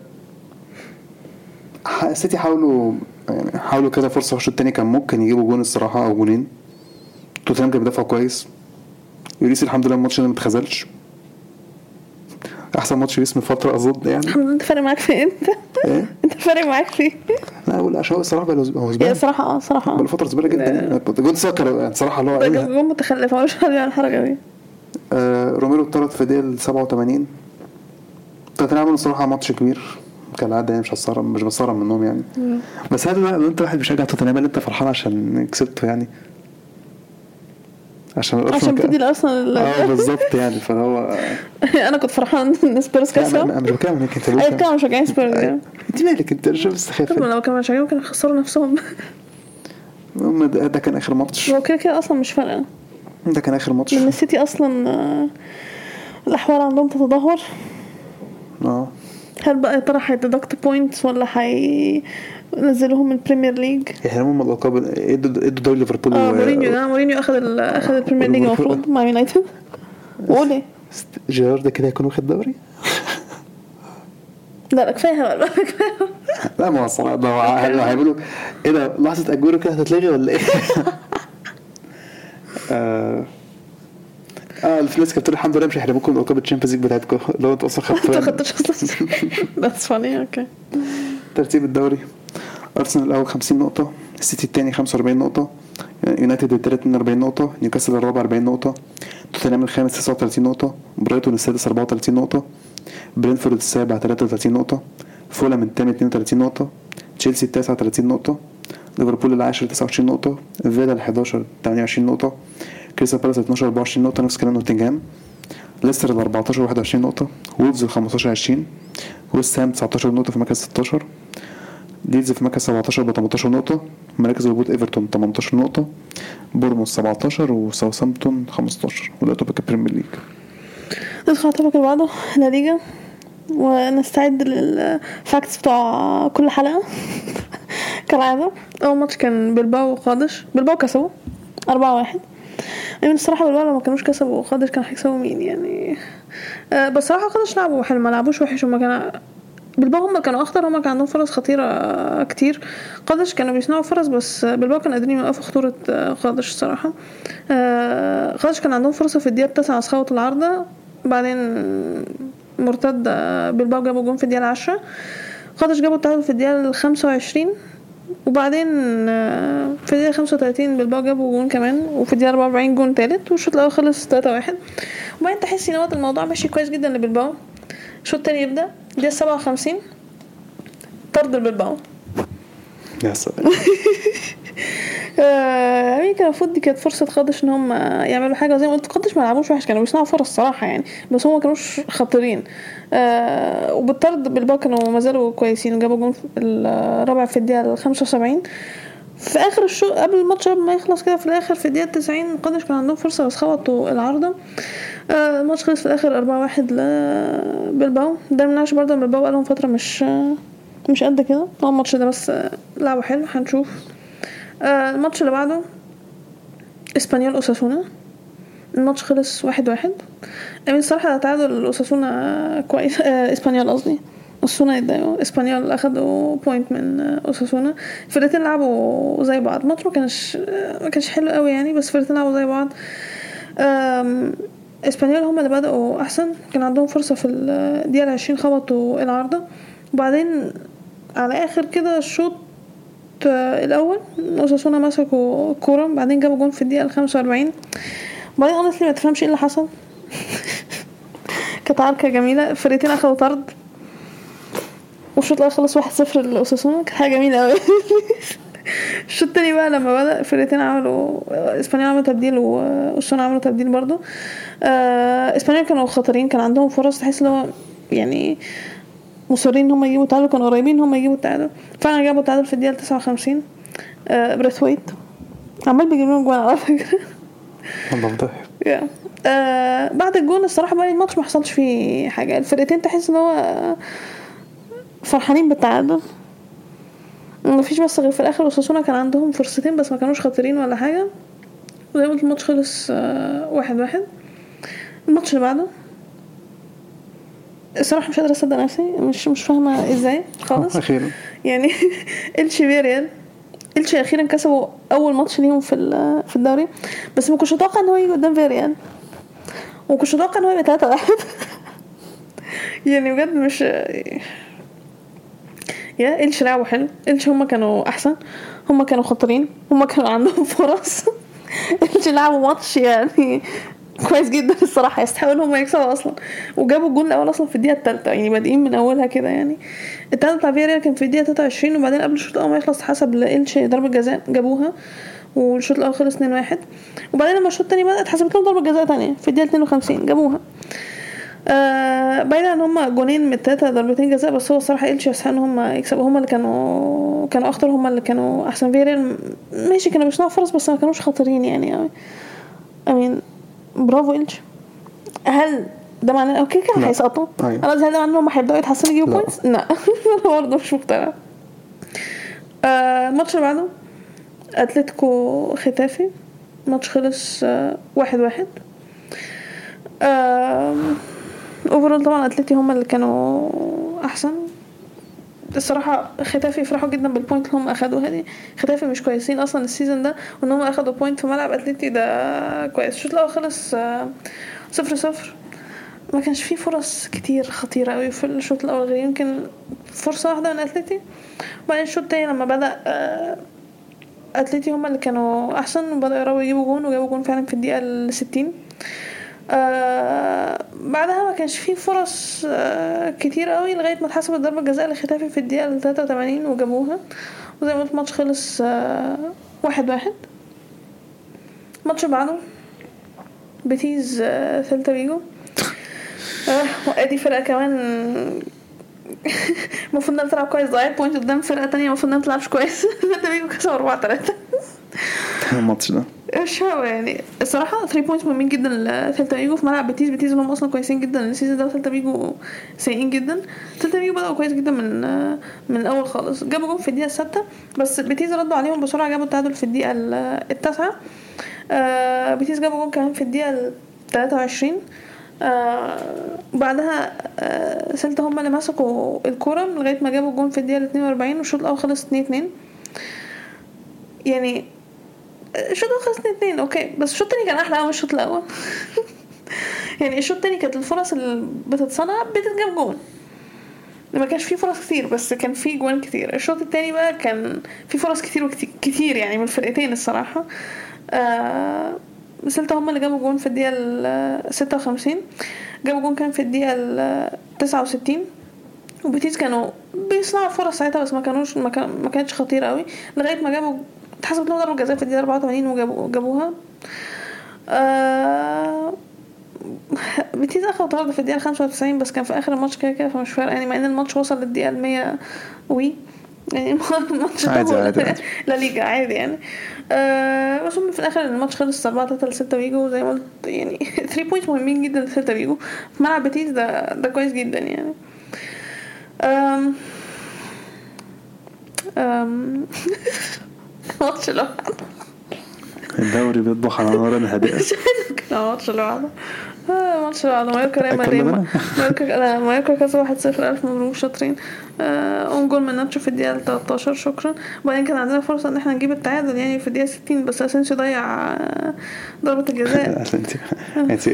السيتي حاولوا يعني حاولوا كده فرصة في الشوط التاني كان ممكن يجيبوا جون الصراحة أو جونين. توتنهام كان بيدافع كويس. يوريس الحمد لله الماتش ده ما اتخذلش. أحسن ماتش يوريس من فتره أظن يعني. الحمد لله. أنت فارق معاك في إيه؟ أنت إيه؟ <laughs> أنت فارق معاك في إيه؟ لا أقول عشان هو الصراحة بقى هو زباله صراحة آه صراحة بقى فترة زبالة جدا يعني. جون سكر يعني صراحة اللي هو ده إيه؟ جون متخلف هو مش الحركة دي. آه روميرو اتطرد في دقيقة 87 توتنهام عملوا الصراحة ماتش كبير. كالعادة يعني مش هستغرب مش بستغرب منهم يعني. بس هل لو انت واحد بيشجع توتنهام هل انت فرحان عشان كسبته يعني؟ عشان الأرسنال عشان ك- تدي الارسنال آه بالظبط يعني فهو <laughs> أنا كنت فرحان إن سبيرز لا، أنا مش بتكلم إنك أنت أيوه كانوا مشجعين سبيرز يعني أنت مالك أنت شوف بس خايف. طب لو كانوا مشجعين كانوا خسروا نفسهم. المهم ده, كان آخر ماتش. هو كده كده أصلا مش فارقة. ده كان آخر ماتش. لأن السيتي أصلا آه، الأحوال عندهم تتدهور. آه. هل بقى يا ترى هي deduct points ولا هينزلوهم ال Premier League يعني هم الالقاب ادوا إدوا دوري ليفربول آه مورينيو ده مورينيو أخذ أخذ ال Premier League. المفروض مع يونايتد وقول إيه جيرارد كده هيكون واخد دوري <laughs> لا لا كفاية هبل بقى كفاية هبل. لا ما هو الصراحه ده هو هي- هيعملوا إيه ده لحظة أجويرو كده هتتلغي ولا إيه؟ <laughs> آه آه في ناس كانت بتقول الحمد لله مش هيحرموكم من القاب ال Champions League بتاعتكم. اللي هو أنتوا أصلا <laughs> خدتوا خدتش أصلا. that's funny okay ترتيب الدوري. أرسنال الأول 50 نقطة السيتي الثاني 45 نقطة يونايتد الثالث 42 نقطة نيوكاسل الرابع 40 نقطة توتنهام الخامس 39 نقطة برايتون السادس 34 نقطة برينفورد السابع 33 نقطة فولهام الثامن 32 نقطة تشيلسي التاسع 30 نقطة ليفربول العاشر 29 نقطة فيلا ال 11 28 نقطة كريستال بالاس 12 24 نقطة نفس كلام نوتنجهام. ليستر ال 14 21 نقطة. وولفز ال 15 20 ويست هام 19 نقطة في مركز 16 ليدز في مركز 17 ب 18 نقطة. مراكز الهبوط إيفرتون 18 نقطة. بورموث 17 وساوثامبتون 15 ولقيته بقى Premier League. ندخل على الطبق اللي بعده. لا ليجا. ونستعد لل facts بتوع كل حلقة. <laughs> كالعادة. أول ماتش كان بلباو وقادش بلباو كسبوا أربعة واحد. يعني الصراحة بلباو لو ما كانوش كسبوا قادش كانوا هيكسبوا مين يعني؟ آه بس صراحة قادش لعبوا حلو ما لعبوش وحش هما كانوا بلباو هم كانوا أخطر هم كان عندهم فرص خطيرة كتير. قادش كانوا بيصنعوا فرص بس بلباو كانوا قادرين يوقفوا خطورة آه، قادش الصراحه آه، قادش كان عندهم فرصة في الدقيقة التاسعة خبطوا العارضة. بعدين مرتد آه، بلباو جابوا جون في الدقيقة العاشرة. قادش جابوا التعادل في الدقيقة الخمسة وعشرين. وبعدين آه، في الدقيقة 35 بلباو جابوا جون كمان وفي الدقيقة 44 جون تالت والشوط الأول خلص 3 واحد. وبعدين تحسي إن الموضوع ماشي كويس جدا لبلباو. الشوط التاني يبدأ الدقيقة 57 طرد البلباو يا سلام. <laughs> آه، المفروض دي كانت فرصة قادش إن هم يعملوا حاجة زي ما قلت قادش ما لعبوش وحش كانوا بيصنعوا فرص صراحة يعني بس هم ما كانوش خطيرين. آه وبالطرد بلباو كانوا ما زالوا كويسين جابوا جون الرابع في الخمسة وسبعين. في آخر الشو قبل الماتش قبل ما يخلص كده في الآخر في الدقيقة 90 قادش كان عندهم فرصة بس خبطوا العارضة. آه الماتش خلص في الآخر 4 واحد لبلباو ده منعش برضه بلباو بقالهم فترة مش مش قد كده. هو الماتش ده بس آه، لعبوا حلو هنشوف. آه الماتش اللي بعده إسبانيول أوساسونا. الماتش خلص واحد واحد. يعني الصراحة تعادل أوساسونا كويس. <laughs> آه إسبانيول قصدي. أوساسونا يتضايقوا. إسبانيول أخدوا point من أوساسونا. الفرقتين لعبوا زي بعض. الماتش ما كانش آه، ما كانش حلو قوي يعني بس الفرقتين لعبوا زي بعض. إسبانيول هم اللي بدأوا أحسن. كان عندهم فرصة في الدقيقة العشرين خبطوا العارضة. وبعدين على آخر كده الشوط آه، الأول أوساسونا مسكوا الكوره بعدين جابوا جون في الدقيقة ال 45 وبعدين honestly ما تفهمش إيه اللي حصل. <laughs> كانت عركة جميلة الفرقتين أخدوا طرد. والشوط الأول خلص 1-0 لأوساسونا كانت حاجة جميلة قوي <laughs> الشوط التاني بقى لما بدأ الفرقتين عملوا إسبانيول عملوا تبديل واوساسونا عملوا تبديل برضو آه، إسبانيول كانوا خطرين كان عندهم فرص تحس إن هو يعني مصرين إن هم يجيبوا تعادل كانوا قريبين إن هم يجيبوا التعادل. فعلا جابوا التعادل في الدقيقة 59 آه بريثويت عمال بيجيب لهم جوان على فكرة. الله فضحك yeah. آه بعد الجون الصراحة بقى الماتش ما حصلش فيه حاجة. الفرقتين تحس إن هو فرحانين بالتعادل. مفيش بس غير في الآخر أوساسونا كان عندهم فرصتين بس ما كانوش خطيرين ولا حاجة. وزي ما قلت الماتش خلص آه واحد واحد. الماتش اللي بعده الصراحه مش قادرة أصدق نفسي مش مش فاهمة إزاي خالص. <laughs> أخيرا. يعني <laughs> الشي فيريال الشي أخيرا كسبوا أول ماتش ليهم في في الدوري بس ما كنتش أتوقع إن هو يجي قدام فيريال. وما كنتش أتوقع إن هو يبقى 3 واحد. <laughs> يعني بجد مش يا الش لعبوا حلو. الش هما كانوا أحسن هما كانوا خطرين هما كانوا عندهم فرص. الش لعبوا ماتش يعني كويس جدا الصراحة يستحقوا إن هم يكسبوا أصلا. وجابوا الجول الأول أصلا في الدقيقة الثالثه يعني بادئين من أولها كده يعني. التعادل بتاع فياريال كان في الدقيقة 23 وبعدين قبل الشوط الأول ما يخلص حسب لإلش ضربة جزاء جابوها. والشوط الأول خلص 2-1 وبعدين لما الشوط الثاني بدأ اتحسبت لهم ضربة جزاء ثانية في الدقيقة 52 جابوها. آه بعيدا عن هما جونين من التلاتة ضربتين جزاء بس هو الصراحة إلش يستحق إن هما يكسبوا. هما اللي كانوا كانوا أخطر هما اللي كانوا أحسن. فيريال ماشي كانوا بيصنعوا فرص بس ما كانوش خطرين يعني أوي. أمين برافو إلش هل ده معناه okay كده. هيسقطوا؟ أيوة. أنا هل ده معناه إنهم هيبدأوا يتحسنوا يجيبوا. points لا. <laughs> أنا برضه مش مقتنعة. آه، الماتش اللي بعده أتلتيكو ختافي. الماتش خلص آه، واحد واحد. overall طبعا اتلتي هم اللي كانوا أحسن. الصراحة ختافي يفرحوا جدا بال point اللي هم أخدوها دي. ختافي مش كويسين أصلا ال season ده وإن هم أخدوا point في ملعب اتلتي ده كويس. الشوط الأول خلص آه، صفر صفر. ما كانش فيه فرص كتير خطيرة قوي في الشوط الأول غير يمكن فرصة واحدة من اتلتي وبعدين الشوط التاني لما بدأ آه، اتلتي هما اللي كانوا أحسن وبدأوا يقربوا يجيبوا جون وجابوا جون فعلا في الدقيقة الستين آه بعدها ما كانش فيه فرص آه كتير قوي لغاية ما اتحسبت ضربة جزاء لختافي في الدقيقة ال 83 وجابوها. وزي ما قلت الماتش خلص آه واحد واحد. الماتش بعده بيتيز آه سيلتا فيجو. آه وادي فرقة كمان <laughs> المفروض انها بتلعب كويس ضيعت point قدام فرقة تانية المفروض انها متلعبش كويس. <laughs> سيلتا فيجو كسبوا 4 3 <laughs> الماتش ده. مش هو يعني الصراحة 3 points مهمين جدا لسيلتا فيجو في ملعب بيتيز بيتيز هم أصلا كويسين جدا. ال season ده وسيلتا فيجو سيئين جدا. سيلتا فيجو بدأوا كويس جدا من من الأول خالص. جابوا جون في الدقيقة الستة بس بيتيز ردوا عليهم بسرعة جابوا التعادل في الدقيقة ال- التاسعة. آه بيتيز جابوا جون كمان في الدقيقة ال 23 آه بعدها آه سيلتا هم اللي مسكوا الكورة لغاية ما جابوا جون في الدقيقة ال 42 والشوط الأول خلص 2 2 يعني الشوط الأول خلص 2 2 okay. بس الشوط التاني كان أحلى قوي من الشوط الأول. <laughs> يعني الشوط التاني كانت الفرص اللي بتتصنع بتتجاب جون. ما كانش فيه فرص كتير بس كان فيه جوان كتير. الشوط التاني بقى كان فيه فرص كتير كتير يعني من الفرقتين الصراحة. آه سيلتا هم اللي جابوا جون في الدقيقة ال 56 جابوا جون كان في الدقيقة ال 69 وبيتيز كانوا بيصنعوا فرص ساعتها بس ما كانوش ما, كان ما كانتش خطيرة قوي لغاية ما جابوا اتحسبت لهم ضربة جزاء في الدقيقة 84 وجابوا جابوها. آه بيتيز اخدوا طرد في الدقيقة 95 بس كان في آخر الماتش كده كده فمش فارقة يعني مع إن الماتش وصل للدقيقة 100 وي. يعني <laughs> الماتش عادي- عادي-. <laughs> لا ليجا عادي يعني. آه بس هم في الآخر الماتش خلص 4 3 لسيلتا فيجو زي ما قلت يعني <laughs> 3 points مهمين جدا لسيلتا فيجو في ملعب بيتيز ده ده كويس جدا يعني. أم أم الماتش اللي بعده الدوري بيطبخ على نار الماتش <laughs> اللي بعده آه، الماتش اللي بعده مايوركا ريال مدريد؟ مايوركا لا مايوركا كسب 1-0 ألف مبروك شاطرين. آه، own goal من ناتشو في الدقيقة 13 شكرا. وبعدين كان عندنا فرصة إن إحنا نجيب التعادل يعني في الدقيقة 60 بس أسينسيو ضيع آه، ضربة الجزاء. انت انت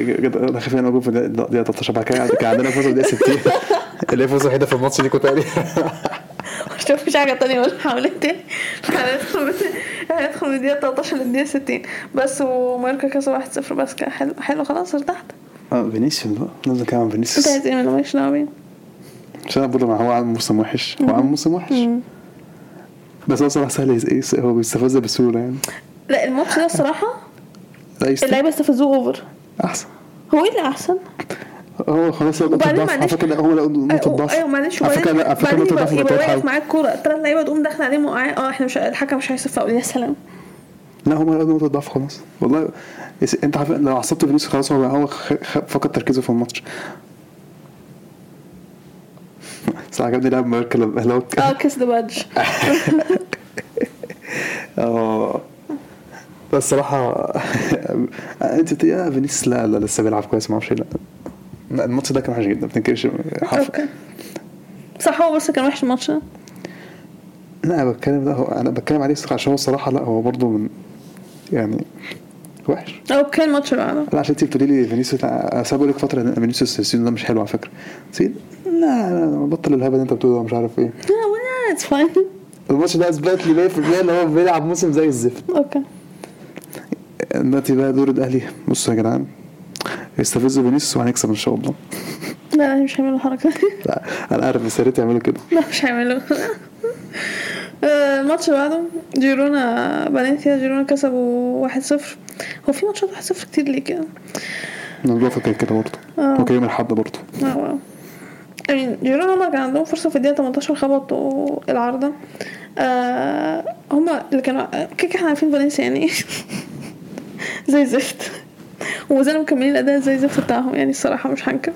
داخل فينا جول في الدقيقة 13 بعد كده كان عندنا فرصة في الدقيقة 60 <laughs> اللي هي فرصة وحيدة في الماتش دي كنت تقريبا شوف مفيش حاجة تانية ولا حوالين تاني. هندخل من- هندخل من الدقيقة 13 للدقيقة 60 بس ومايوركا كسب 1-0 بس كان حلو. حلو. خلاص ارتحت. آه فينيسيوس بقى. لازم نتكلم عن انت فينيسيوس عايز إيه منه ماليش دعوة بيه عشان أنا بقول هو عامل موسم وحش. هو عامل موسم وحش. بس هو صراحة سهل هو بيستفز بسهولة يعني. لا الماتش ده الصراحه اللعيبة استفزوه over أحسن. هو إيه اللي أحسن؟ هو خلاص هو وبعدين ضعف على هو لقى نقطة أيوه أيوه معلش على لا على بعدين نقطة يبقى, واقف حد معاه الكوره ثلاث لعيبة تقوم داخله عليه موقعاه آه إحنا مش الحكم مش فاول. يا سلام. لا هم لقوا نقطة ضعف خلاص. والله أنت عارف لو عصبت فينيسيوس خلاص هو هو فقد تركيزه في الماتش. <laughs> بس عجبني لاعب مايوركا لما لو آه kiss the badge آه. بس الصراحة <laughs> انت يا فينيسيوس لا لا لسه بيلعب كويس ما أعرفش لا، الماتش ده كان وحش جدا ما تنكرش أوكي. صح هو بس كان وحش الماتش. ده لا أنا بتكلم لا هو أنا بتكلم عليه الصراحة عشان هو الصراحة لا هو برضه من يعني وحش. okay الماتش بعده. لا عشان انت بتقولي لي فينيسيوس بقول لك فترة فينيسيوس ال season ده مش حلو على فكرة. سيد لا لا بطل الهبل اللي أنت بتقوله ده مش عارف إيه. لا it's fine الماتش ده اثبت لي 100% إن هو بيلعب موسم زي الزفت. okay. دلوقتي بقى دور الأهلي. بصوا يا جدعان يستفزوا فينيسيوس وهنكسب إن شاء الله. لا مش هيعملوا الحركه دي لا أنا عارف بس يا ريت يعملوا كده. لا مش هيعملوا. آه، الماتش اللي بعده جيرونا فالنسيا جيرونا كسبوا 1-0 هو في ماتشات 1-0 كتير ليه كده؟ الموضوع كان كده برضه. آه. وكان يوم الاحد برضه. آه يعني جيرونا هما كان عندهم فرصة في الدقيقة 18 خبطوا العارضة. آه هما اللي كانوا كيك إحنا عارفين فالنسيا يعني <laughs> زي زفت. وما زالوا مكملين الأداء زي الزفت بتاعهم يعني الصراحة مش هنكر.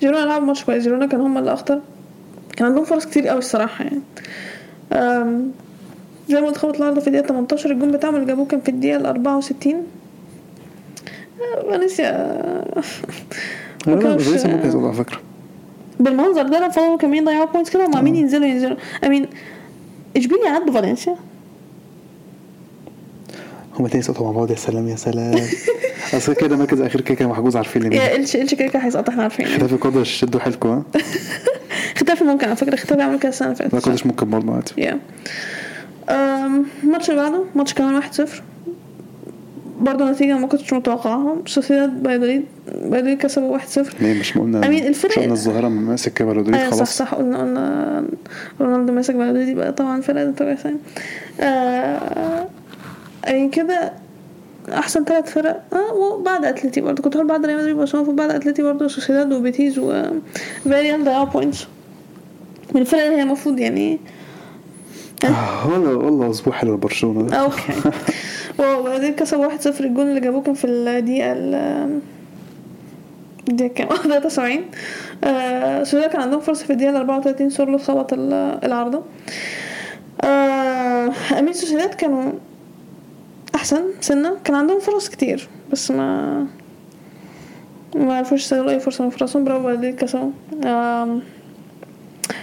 جيرونا لعبوا ماتش كويس. جيرونا كان هما اللي أخطر. كان عندهم فرص كتير قوي الصراحة يعني. زي ما قلت خبط في الدقيقة 18 الجون بتاعهم اللي جابوه كان في الدقيقة ال 64 آه، فالنسيا ممكن يزود على فكرة. بالمنظر ده لو فضلوا كمان يضيعوا points كده هم مين ينزلوا ينزلوا. امين اشبيليا عدوا فالنسيا. هما تاني سقطوا مع بعض يا سلام يا سلام. أصل كده مركز اخير كده كان محجوز عارفين لمين يا إلش إلش كده كده هيسقط إحنا عارفين ختافي قادش شدوا حيلكم ها؟ <laughs> ختافي ممكن على فكرة ختافي عمل كده السنة اللي لا فاتت قادش ممكن برضه عادي. يا الماتش اللي بعده ماتش كمان 1-0 برضه نتيجة ما كنتش متوقعاها سوسيداد بايدوليد بايدوليد كسبوا 1-0 ليه؟ مش قلنا أمين الفرق- قلنا الظاهرة من ماسك فالودريد أيوه صح خلاص. صح قلنا قلنا رونالدو ماسك بلدي بقى طبعا فرقة ده طبيعي آه كده أحسن ثلاث فرق. آه وبعد أتلتي برضه كنت هقول بعد ريال مدريد بس هو المفروض بعد أتلتي برضه سوسيداد وبيتيز وفيريال ضيعوا points. من الفرق اللي هي المفروض يعني آه، والله والله أسبوع حلو لبرشلونة. ده okay <laughs> وبعدين كسبوا 1-0 الجون اللي جابوه كان في الدقيقة ال الدقيقة كام؟ <laughs> 73 آه سوسيداد كان عندهم فرصة في الدقيقة ال 34 سورلوس خبط ال- العارضة آه أمين سوسيداد كانوا أحسن سنة. كان عندهم فرص كتير بس ما ما عرفوش يستغلوا أي فرصة من فرصهم. برافو بعدين كسبوا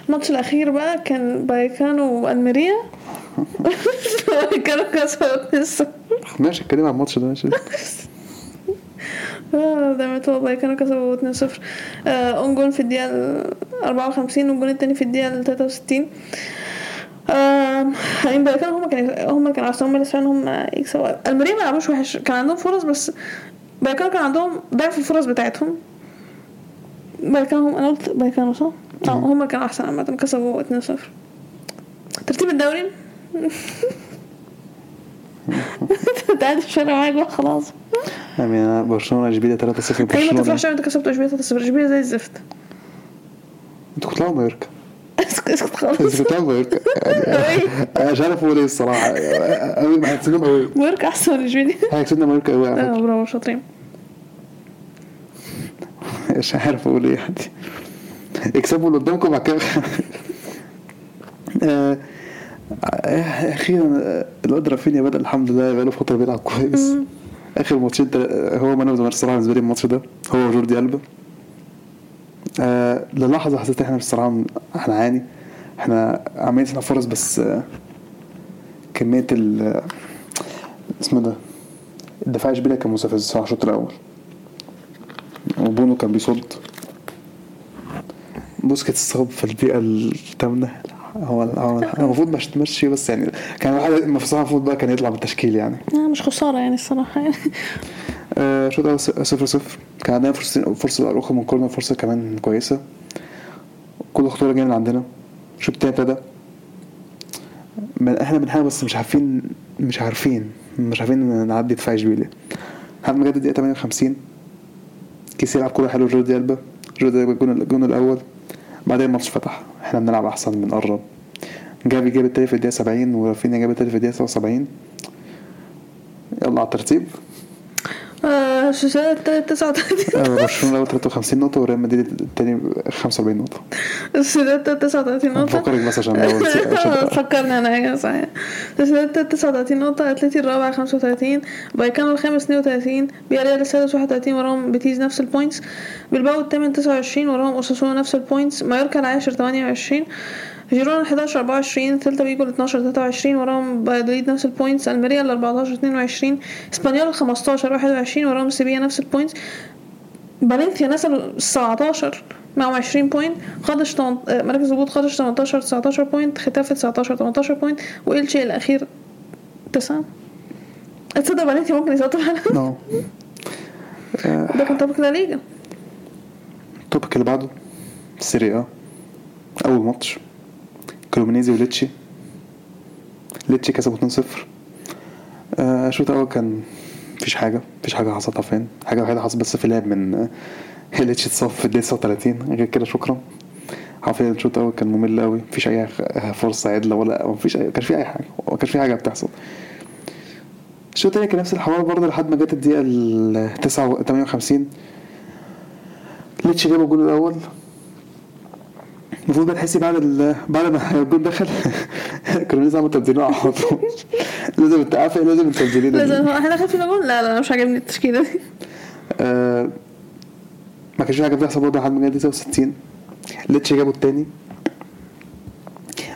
الماتش الأخير بقى كان بايكانو وألميريا. بايكانو كسبوا 2-0 ماشي اتكلم عن الماتش ده ماشي. متوقع بقى كانوا كسبوا 2-0 آه أون جول في الدقيقة ال 54 والجول التاني في الدقيقة ال 63 يعني بقى كانوا هما كانوا هما لسه هم يكسبوا. المريم ما لعبوش وحش كان عندهم فرص بس بقى كانوا كان عندهم ضعف الفرص بتاعتهم. بقى كانوا هم أنا قلت بقى كانوا صح؟ آه هما كانوا أحسن عامة كسبوا 2-0 ترتيب الدوري؟ انت قاعد في الشارع معاك بقى خلاص. يعني أنا برشلونة إشبيليا 3-0 أيوه ما برشلونة. تفرحش أنت كسبت اشبيليه 3-0 اشبيليه زي الزفت. أنتوا كنتوا مايوركا. اسكت اسكت خالص مايوركا يعني أنا مش عارف أقول إيه الصراحة. قوي ما هيكسبونا قوي مارك أحسن من اشبيليه هيكسبونا مايوركا قوي على فكرة. برافو شاطرين مش عارف أقول إيه يعني. اكسبوا اللي قدامكم بعد كده. آه، أخيرا الواد رافينيا بدأ الحمد لله بقاله فترة بيلعب كويس. آخر ماتشين هو man of the الصراحه بالنسبة لي الماتش ده. هو وجوردي ألبا. آه للحظة حسيت إحنا بصراحة هنعاني إحنا عمالين نصنع فرص بس آه كمية ال اسمه ده الدفاع اشبيليا كان مستفز الصراحة الشوط الأول. وبونو كان بيصد. بوسكيتس اتصاب في الدقيقة الثامنة هو هو المفروض مش تمشي بس يعني كان الواحد المفروض بقى كان يطلع بالتشكيل يعني. آه مش خسارة يعني الصراحة. يعني <laughs> آه، شوط اول صفر صفر. كان عندنا فرصة فرصة لأروخو من corner فرصة كمان كويسة. كل خطوره جاية من عندنا. الشوط التاني ابتدى إحنا بنحاول بس مش عارفين مش عارفين مش عارفين نعدي دفاع اشبيليا ما جت الدقيقه 58 كيسيه لعب كورة حلوة جوردي ألبا. جوردي ألبا الجون الأول. بعدين الماتش فتح. إحنا بنلعب أحسن بنقرب جافي جاب التاني في الدقيقة 70 ورافينيا جاب التاني في الدقيقة 77 يلا على الترتيب. آه سوسيداد التالت 39 آه، برشلونه الأول 53 نقطه وريال مدريد التاني 45 نقطه التالت 39 نقطة بفكرك بس عشان <laughs> فكرني أنا حاجة صحيح. التالت 39 نقطة أتلتي الرابع 35 بايكانو الخامس 32 فياريال السادس 31 وراهم بيتيز نفس ال points بلباو الثامن 29 وراهم أوساسونا نفس ال points مايوركا العاشر 28 جيرونا 11 24 سيلتا فيجو ال 12 23 وراهم فالادوليد نفس ال points ألميريا ال 14 22 إسبانيول ال 15 21 وراهم سيفيا نفس ال points فالنسيا نزلوا 19 معهم 20 point قادش آه، مركز هبوط قادش 18 19 point ختافي 19 18 point وإلشي الأخير 9 تصدق فالنسيا ممكن يسقطوا no <laughs> ده كان topic لا ليجا ال topic اللي بعده سيري آ. أول ماتش. كريمونيزي وليتشي. ليتشي كسبوا 2-0 آه، الشوط الأول كان مفيش حاجة مفيش حاجة حصلت فين حاجة وحيده حصلت بس في لعب من آه، <laughs> ليتشي اتصاب في الدقيقة 39 غير كده شكرا. حرفيا الشوط الأول كان ممل قوي مفيش أي خ- فرصة عدلة ولا مفيش أي كانش في أي حاجة. ما كانش في حاجة بتحصل. الشوط التاني كان نفس الحوار برضه لحد ما جت الدقيقة ال 59 58 ليتشي جاب الجول الأول. المفروض بقى تحسي بعد ال... بعد ما الجول دخل. <laughs> كانوا لازم عملوا تبديلين على طول. <laughs> لازم انت إيه لازم التبديلين دي. لازم. هو إحنا داخل فينا جول لا لا أنا مش عاجبني التشكيلة دي. آه، ما كانش في حاجة بتحصل برضه لحد ما جت 69 ليتشي جابوا التاني؟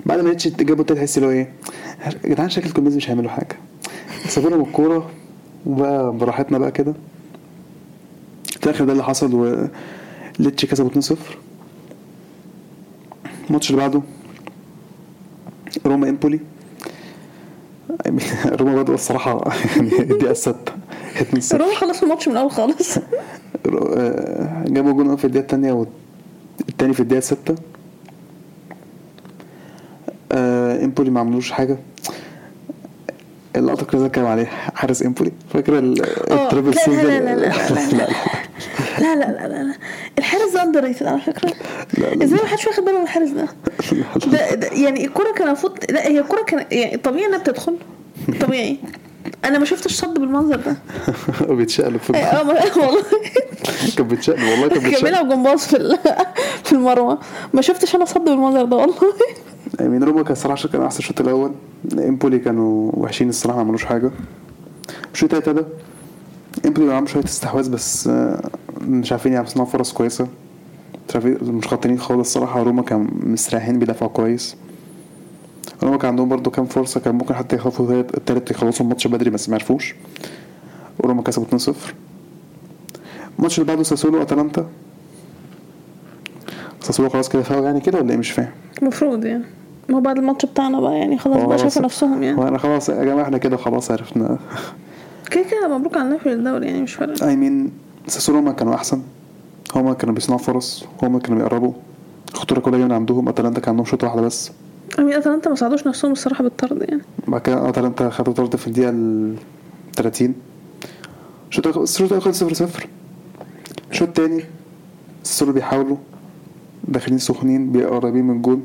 بعد ما ليتشي جابوا التاني تحس اللي هو إيه؟ يا جدعان شكلكم الناس مش هيعملوا حاجة. سابونا من الكورة وبقى براحتنا بقى كده. في الآخر ده اللي حصل وليتشي كسبوا 2-0 الماتش اللي بعده روما امبولي روما بدأوا الصراحة يعني الستة 2-0 روما خلصوا الماتش من الأول خالص آه، جابوا جون في الدقيقة التانية والتاني في الدقيقة ستة آه، امبولي ما عملوش حاجة اللقطة كده اللي كان عليه حارس امبولي فاكر ال- آه ال triple لا لا؟ لا لا لا لا لا لا لا لا underrated على فكرة. لا، لا. إزاي ما حدش واخد باله من الحارس ده. ده, ده يعني الكرة كان المفروض لا هي الكرة كان يعني طبيعي إنها بتدخل. طبيعي. أنا ما شفتش صد بالمنظر ده. <laughs> بيتشقلب في آه ما- والله <laughs> كان بيتشقلب والله كان كان بيتشقلب. بيلعب جمباز في <laughs> في المروة. ما شفتش أنا صد بالمنظر ده والله. يعني روما كان الصراحة كان أحسن الشوط الأول. إمبولي كانوا وحشين الصراحة ما عملوش حاجة. الشوط التالت ده إمبولي عملوا شوية استحواذ بس آه، مش عارفين يعملوا فرص كويسة. مش خاطرين خالص الصراحة روما كان مستريحين بيدافعوا كويس. روما كان عندهم برضو كام فرصة كان ممكن حتى يخلصوا التالت- يخلصوا الماتش بدري بس ما عرفوش. وروما كسبوا 2-0 الماتش اللي بعده ساسولو أتلانتا. ساسولو خلاص كده فاول يعني كده ولا إيه؟ مش فاهم. المفروض يعني. ما هو بعد الماتش بتاعنا بقى يعني خلاص بقى شافوا نفسهم يعني. وأنا خلاص يا جماعة إحنا كده خلاص عرفنا. كده كده مبروك على نفي الدوري يعني مش فارقة. اي مين ساسولو هما كانوا أحسن. هما كانوا بيصنعوا فرص هما كانوا بيقربوا. الخطوره كلها جاية من عندهم أتلانتا كان عندهم شوط واحدة بس. أمين أتلانتا ما ساعدوش نفسهم الصراحة بالطرد يعني. بعد كده أتلانتا خدوا طرد في الدقيقة ال 30 الشوط الشوط الأول 0 0 الشوط التاني ساسولو بيحاولوا. داخلين سخنين بيقربين من الجول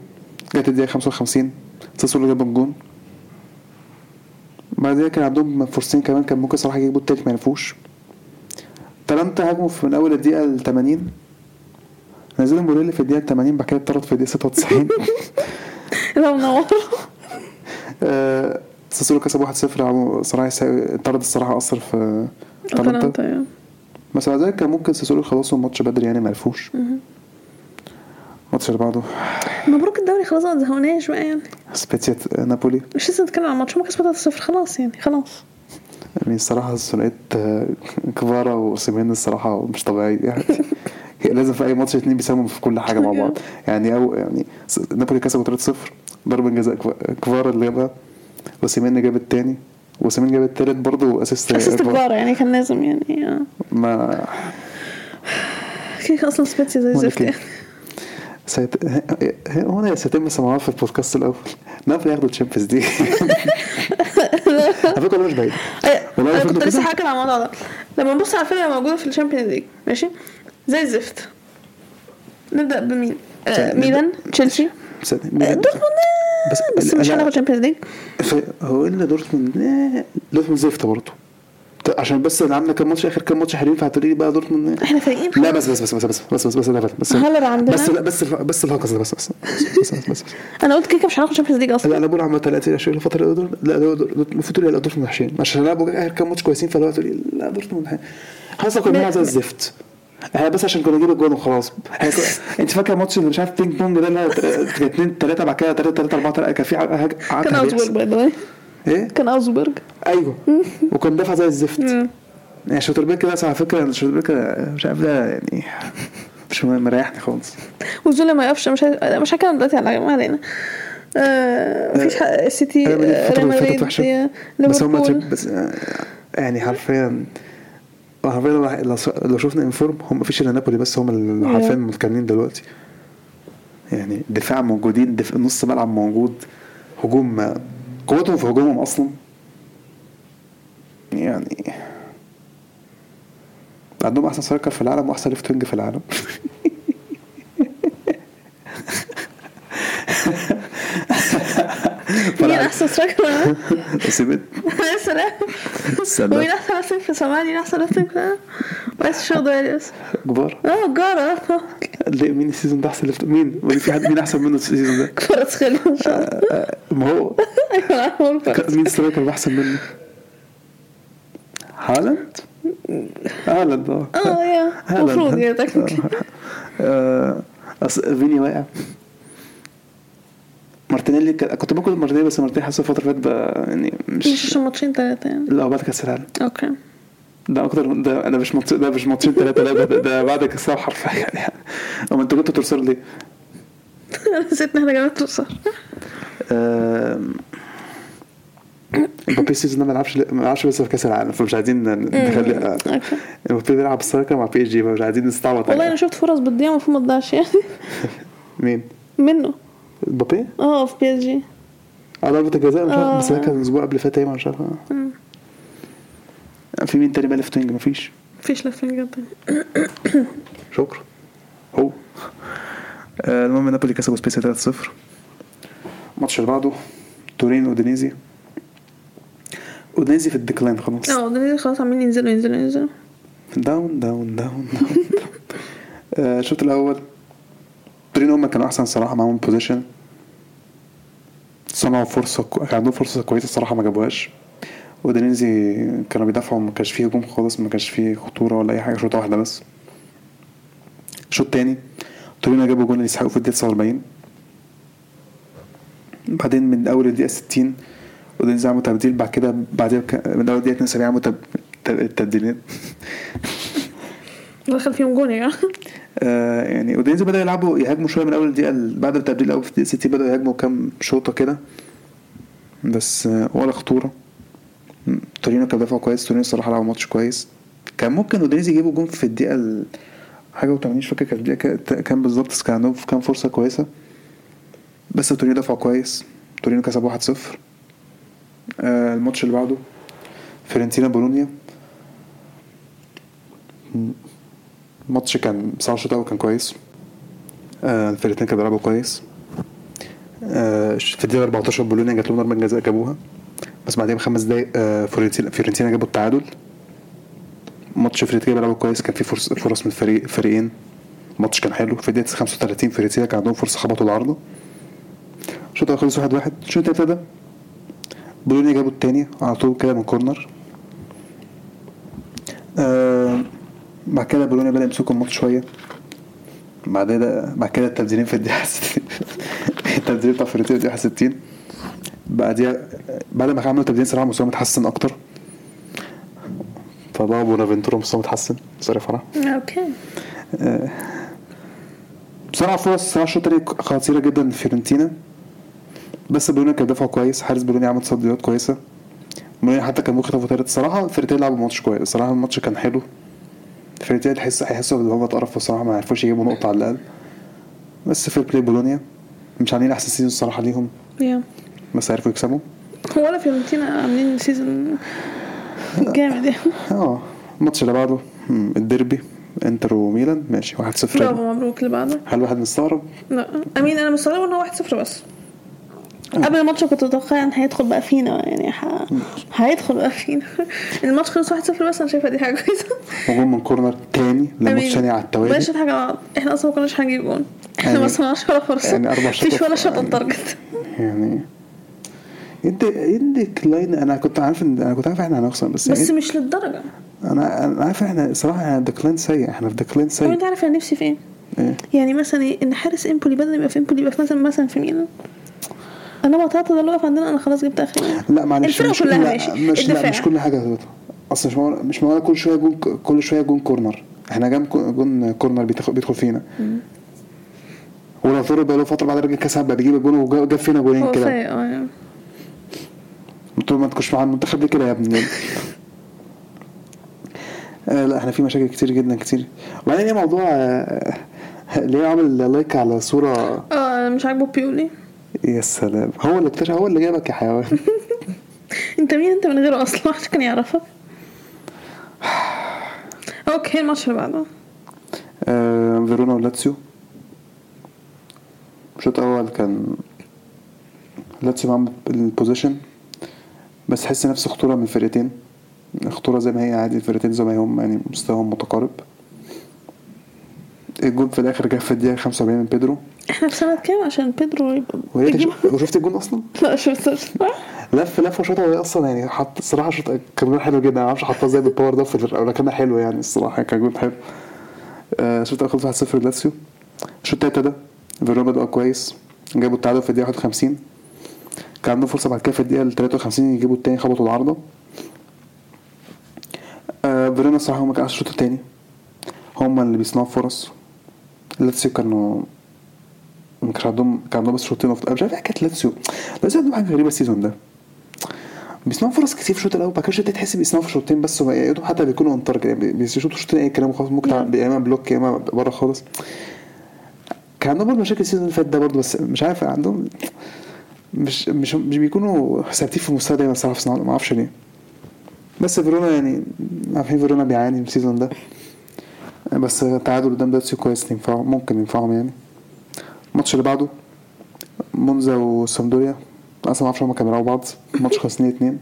جت الدقيقة 55 ساسولو جاب الجول بعدها كان عندهم فرصتين كمان كان ممكن صراحة يجيبوا التالت ما ينفوش تلانتا هاجموا في من أول الدقيقة ال 80 نزلوا موريلي في الدقيقة 80 بعد كده اتطرد في الدقيقة 96 ده منور ساسولو كسب 1-0 عمو- صراحة يسا- الطرد الصراحة أثر في تلانتا أتلانتا يعني بس بعد ذلك كان ممكن ساسولو يخلصوا الماتش بدري يعني ما عرفوش. الماتش اللي بعده. مبروك الدوري خلاص ما تزهقوناش بقى يعني. سبيتسيا نابولي. مش لسه نتكلم عن الماتش كسبوا 3-0 خلاص يعني خلاص. يعني الصراحة ثنائية آه، كفارا وسيمين الصراحة مش طبيعية. يعني لازم في أي ماتش اتنين بيساهموا في كل حاجة مع بعض. <laughs> يعني أو يعني نابولي كسبوا 3-0 ضربة جزاء كفارا اللي جابها وسيمين جاب التاني. وسيمين جاب التالت برضه assist assist كفارا يعني كان لازم يعني آه. ما <sighs> كده أصلا سبيتسي زي إيه، يعني. سيت... هنا سيتم سماعها في البودكاست الأول. نابولي ياخدوا ال Champions دي <laughs> <laughs> على فكرة مش بعيد. أنا كنت لسه كده. حاكي على الموضوع ده. لما نبص على الفرقه الموجوده في ال Champions League ماشي؟ زي الزفت. نبدأ بمين؟ آه ميلان تشيلسي؟ آه،. دورتموند. بس بس مش هناخد Champions League. هو إلا دورتموند دورتموند زفت برضه. عشان بس عندنا كام ماتش اخر كام ماتش حلوين فهتقولي لي بقى دورتموند آه. إحنا فايقين لا بس بس بس بس بس بس بس بس بس بس عندنا. بس لا بس بس ده بس بس بس بس بس أنا قلت كده مش هناخد شامبيونز ليج لا أصلا أنا بقول عم 30 20 الفترة دول لا المفروض تقولي لا دورتموند وحشين عشان لعبوا اخر كام ماتش كويسين فاللي هو تقولي لا دورتموند حاسس كنا زي الزفت إحنا بس عشان كنا نجيب الجون وخلاص انت فاكر الماتش اللي مش عارف بينج بونج ده اللي هو 2 3 بعد كده 3 3 4 3 كان في حاجة كان بيحصل. باي ذا إيه؟ كان اوزبورج أيوه. <laughs> وكان دافع زي الزفت. يعني شوتربيك ده على فكرة شوتربيك مش عارف ده يعني مش مريحني خالص. وزولا ما يقفش مش ه- مش هتكلم دلوقتي على ما علينا. آه مفيش حق السيتي آه، ريال وحشة. آه، بس هم بس آه، يعني حرفيا حرفيا لو- شفنا انفورم هم مفيش إلا نابولي بس هم اللي. حرفيا متكاملين دلوقتي. يعني دفاع موجودين دف... نص ملعب موجود هجوم قوتهم في هجومهم أصلا؟ يعني عندهم أحسن striker في العالم وأحسن left wing في العالم. <laughs> مين أحسن striker سيبت يا سلام. ومين أحسن left في سامعني مين احسن left في بس شو ده بس كبار. آه جارة ليه مين السيزون ده أحسن ليفت مين؟ في حد مين أحسن منه السيزون ده؟ تخلي ان شاء الله ما هو. كرة مين سترايكر أحسن منه؟ هالاند؟ هالاند آه. آه يا. المفروض يا تكنيكلي آه، اصل فيني واقع. مارتينيلي كنت باكل مارتينيلي بس مارتينيلي حاسس الفترة اللي فاتت يعني مش مش ماتشين ثلاثة يعني؟ لا بعد كأس العالم. أوكي. ده أكتر ده أنا مش ماتش ده مش ماتشين ثلاثة لا ده, ده بعد كأس العالم حرفيا يعني. اما أنتوا كنتوا ترسلوا ليه؟ أنا <laughs> نسيت إن إحنا جايبين توصل آم، مبابي ال season ده ما لعبش ما لعبش لسه في كأس العالم فمش عايزين نخلي آه، أوكي. مبابي بيلعب striker مع PSG فمش عايزين نستعبط والله أنا عليه. شفت فرص بتضيع المفروض ما تضيعش يعني. <laughs> مين؟ منه. مبابي؟ آه في PSG. آه ضربة الجزاء مش عارف آه. بس ده كان الأسبوع قبل فات مش عارف. في مين تاني بقى left wing مفيش. مفيش لفين جدا <coughs> شكرا. هو. آه المهم نابولي كسبوا سبيسيا 3-0 الماتش اللي بعده تورين أودينيزي. أودينيزي في ال decline خلاص. آه ده خلاص عمالين ينزلوا ينزلوا ينزلوا. down down down down آه، الشوط الأول تورين هم كانوا أحسن صراحة معاهم possession صنعوا فرصة كو- كان عندهم فرصة كويسة الصراحه ما جابوهاش. ودينيزي كانوا بيدافعوا ما كانش فيه هجوم خالص ما كانش فيه خطورة ولا أي حاجة شوطة واحدة بس. الشوط التاني تورينو جابوا جول يستحقوا في الدقيقة 49 بعدين من أول الدقيقة 60 ودينيزي عملوا تبديل بعد كده بعدها ك- من أول الدقيقة 72 عملوا تب- تب- التبديلات دخل فيهم جون يا <laughs> آه يعني اودينيزي بدأوا يلعبوا يهاجموا شوية من أول الدقيقه ال- بعد التبديل الأول في الدقيقه 60 بدأوا يهاجموا كام شوطة كده. بس آه ولا خطورة. تورينو كان دافعوا كويس تورينو الصراحة لعبوا ماتش كويس. كان ممكن اودينيزي يجيبوا جون في الدقيقة ال- حاجة و80 مش فاكر كانت الدقيقه بالظبط بس كان عندهم كام فرصة كويسة. بس تورينو دفعوا كويس. تورينو كسب 1-0 آه الماتش اللي بعده فيرنتينا بولونيا. الماتش كان بصراحة الشوط الأول كان كويس. آه الفرقتين كانوا بيلعبوا كويس. آه في الدقيقة 14 بولونيا جات لهم ضربة جزاء جابوها. بس بعدين بخمس دقايق آه فيورنتينا جابوا التعادل. ماتش فيورنتينا بيلعبوا كويس كان في فرص فرص من الفريق فريقين. الماتش كان حلو. في الدقيقة 35 فيورنتينا كان عندهم فرصة خبطوا العارضة الشوط الأول خلص 1-1 الشوط التاني ده بولونيا جابوا التاني على طول كده من corner. بعد كده بولونيا بدأ يمسكوا الماتش شوية. بعد كده بعد كده التبديلين في الدقيقة 60 <laughs> التبديل بتاع في الدقيقة 60 بعديها بعد ما عملوا تبديلين صراحة مستوى متحسن أكتر. فضربوا بونافنتورا مستوى متحسن sorry فرح. أوكي. بصراحة فرص صراحة الشوط التاني خطيرة جدا لفيورنتينا بس بولونيا كان دفعوا كويس. حارس بولونيا عمل تصديات كويسة. بولونيا حتى كان ممكن يخطفوا تالت. الصراحة الفرقتين لعبوا ماتش كويس. الصراحة الماتش كان حلو. الفرقتين تحس هيحسوا إن هم اتقرفوا الصراحة ما عرفوش يجيبوا نقطة على الأقل. بس fair play بولونيا مش عاملين أحسن season الصراحة ليهم. يا بس عرفوا يكسبوا. ولا فيورنتينا عاملين season جامد يعني. <laughs> آه الماتش اللي بعده الديربي انتر وميلان ماشي 1-0 برافو مبروك اللي بعده. هل واحد مستغرب؟ لا. أمين أنا مستغربه إن هو 1-0 بس. قبل الماتش كنت متوقعه إن هيدخل بقى فينا يعني ح... هيدخل بقى فينا. <laughs> الماتش خلص 1-0 بس أنا شايفة دي حاجة كويسة. وجول من corner تاني لماتش. تاني على التوالي. بلاش حاجة إحنا أصلا ما كناش هنجيب جون. إحنا يعني- ما صنعناش ولا فرصة. يعني أربع مفيش شوطات. ولا shot on target يعني. انت انت لاين أنا كنت عارف ان أنا كنت عارف إحنا هنخسر بس, بس بس مش للدرجة. أنا أنا عارف إحنا صراحة إحنا decline سيء. إحنا في decline طب سيء. أنت عارف أنا نفسي فين إيه؟ يعني مثلا إيه إن حارس إمبولي بدل ما يبقى في إمبولي يبقى مثلا مثلا في ميلان؟ أنا بطاطا ده اللي واقف عندنا أنا خلاص جبت آخري. لا معلش الفرقة مش كلها ماشي. مش لا. مش كل حاجة هتبقى. أصل مش معقول مش معقول كل شوية جون كل شوية جون corner. إحنا جام جون corner بيدخل, فينا. ولو بقى له فترة بعد رجع كاس بقى بيجيب الجون وجاب فينا جونين كده. يعني. قلت له ما تخش مع المنتخب ليه كده يا ابني؟ آه لا إحنا في مشاكل كتير جدا كتير. وبعدين إيه موضوع آه، ليه عامل لايك على صورة؟ آه مش عاجبه بيولي. يا سلام. هو اللي اكتشف هو اللي جابك يا حيوان. <laughs> انت مين؟ انت من غيره أصلا؟ عشان كان يعرفك. أوكي الماتش اللي بعده. آه فيرونا ولاتسيو. الشوط الأول كان لاتسيو معاهم ال possession بس حس نفس خطورة من الفرقتين خطورة زي ما هي عادي الفرقتين زي ما هم يعني مستواهم متقارب. الجول في الآخر جه في الدقيقة 75 من بيدرو. إحنا في سنة كام عشان بيدرو يبقى وهي <laughs> وشفت الجول أصلا؟ لا شفت لف لف وشاطها وهي أصلا يعني حط الصراحه شوط كان حلو جدا. ما أعرفش حطها إزاي بال power ده في ولا كان حلو يعني الصراحة كان جول حلو. آه، الشوط الأول خلص 1-0 لاتسيو. الشوط التاني ده فيرونا بدأوا كويس. جابوا التعادل في الدقيقة 51 كان عندهم فرصة بعد كده في الدقيقة 53 يجيبوا التاني خبطوا العارضة. آه، فيرونا الصراحه هم كانوا الشوط التاني. هم اللي بيصنعوا فرص. لاتسيو كانوا ما كانش عندهم كان عندهم بس شوطين أنا مش عارف حكايه لاتسيو لاتسيو عندهم حاجة غريبة ال season ده. بيصنعوا فرص كتير في الشوط الأول بعد كده تحس بيصنعوا في شوطين بس دوب حتى بيكونوا on target يعني بيشوطوا شوطين أي كلام وخلاص ممكن نعم. يا إما block يا إما بره خالص. كان عندهم برضه مشاكل ال season اللي فات ده برضه بس مش عارف عندهم مش مش مش بيكونوا ثابتين في المستوى دايما الصراحه في ما أعرفش ليه. بس فيرونا يعني عارفين فيرونا بيعاني ال season ده. بس التعادل قدام لاتسيو كويس ينفعهم ممكن ينفعهم يعني. الماتش اللي بعده مونزا وسامدوريا أصلا ما أعرفش هما كانوا بيلعبوا بعض. الماتش خلص 2 2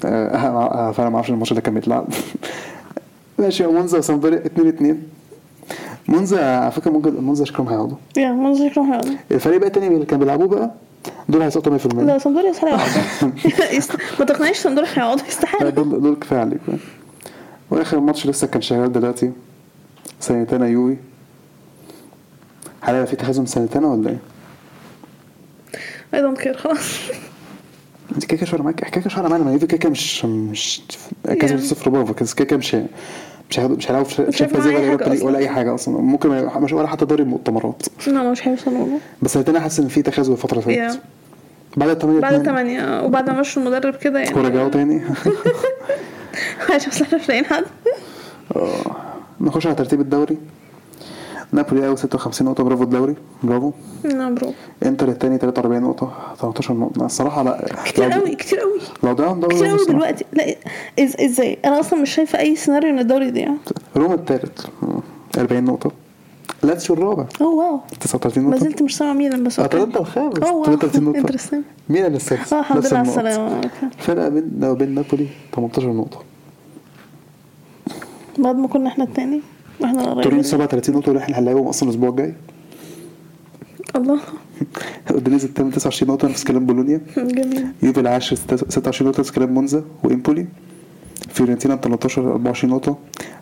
فأنا ما أعرفش الماتش ده كان بيتلعب. <laughs> ماشي مونزا وسامدوريا 2 2 مونزا على فكرة ممكن مونزا شكلهم هيقعدوا. يا منظر شكلهم هيقعدوا. الفريق بقى التاني اللي كانوا بيلعبوه بقى دول هيسقطوا 100% لا صندوري يستحق يقعدوا <laughs> <laughs> يست- ما تقنعنيش صندوري هيقعدوا لا، يستحق دول دول كفاية عليك. وآخر ماتش لسه كان شغال دلوقتي سنتانا يوي هل في تخاذل سنتانا ولا إيه؟ اي دونت كير خلاص أنت كده كده شهر معاك كده كده معانا ما كده كده مش مش كسب Yeah. صفر بابا كده كده مش مش هياخدوا مش هيلعبوا في مش شامبيونز هيبقى ليج معايا ولا ولا. أي حاجة أصلا ممكن مش ولا حتى دوري المؤتمرات لا مش هيوصلوا بس سنتانا حاسس إن في تخاذل الفترة اللي. فاتت بعد الثمانية بعد الثمانية وبعد ما مشوا المدرب كده يعني ورجعوا تاني <laughs> <laughs> عشان إحنا مش لاقيين حد آه. نخش على ترتيب الدوري نابولي أول 56 نقطة. برافو الدوري. برافو. نعم bro إنتر التاني 43 نقطة. 13 نقطة. الصراحة لا. كتير لو- قوي كتير قوي لو ضيعهم دوري كتير قوي. دلوقتي. لا إز إزاي؟ أنا أصلا مش شايفة أي سيناريو إن الدوري يضيع. روما التالت. 40 نقطة. لاتسيو الرابع. oh wow. 39 ما نقطة. زلت مش سامع ميلان بس. أتلانتا الخامس. oh wow. 33 نقطة. interesting ميلان السادس. آه الحمد لله على okay. الفرق بيننا وبين نابولي 18 نقطة. بعد ما كنا إحنا التاني. وإحنا تورين قريبين 37 نقطة واللي إحنا هنلاعبهم أصلا الأسبوع الجاي. الله. اودينيزي التامن 29 نقطة نفس كلام بولونيا. جميل. يوفي العاشر 26 نقطة نفس كلام مونزا وإمبولي. فيورنتينا 13 24 نقطة.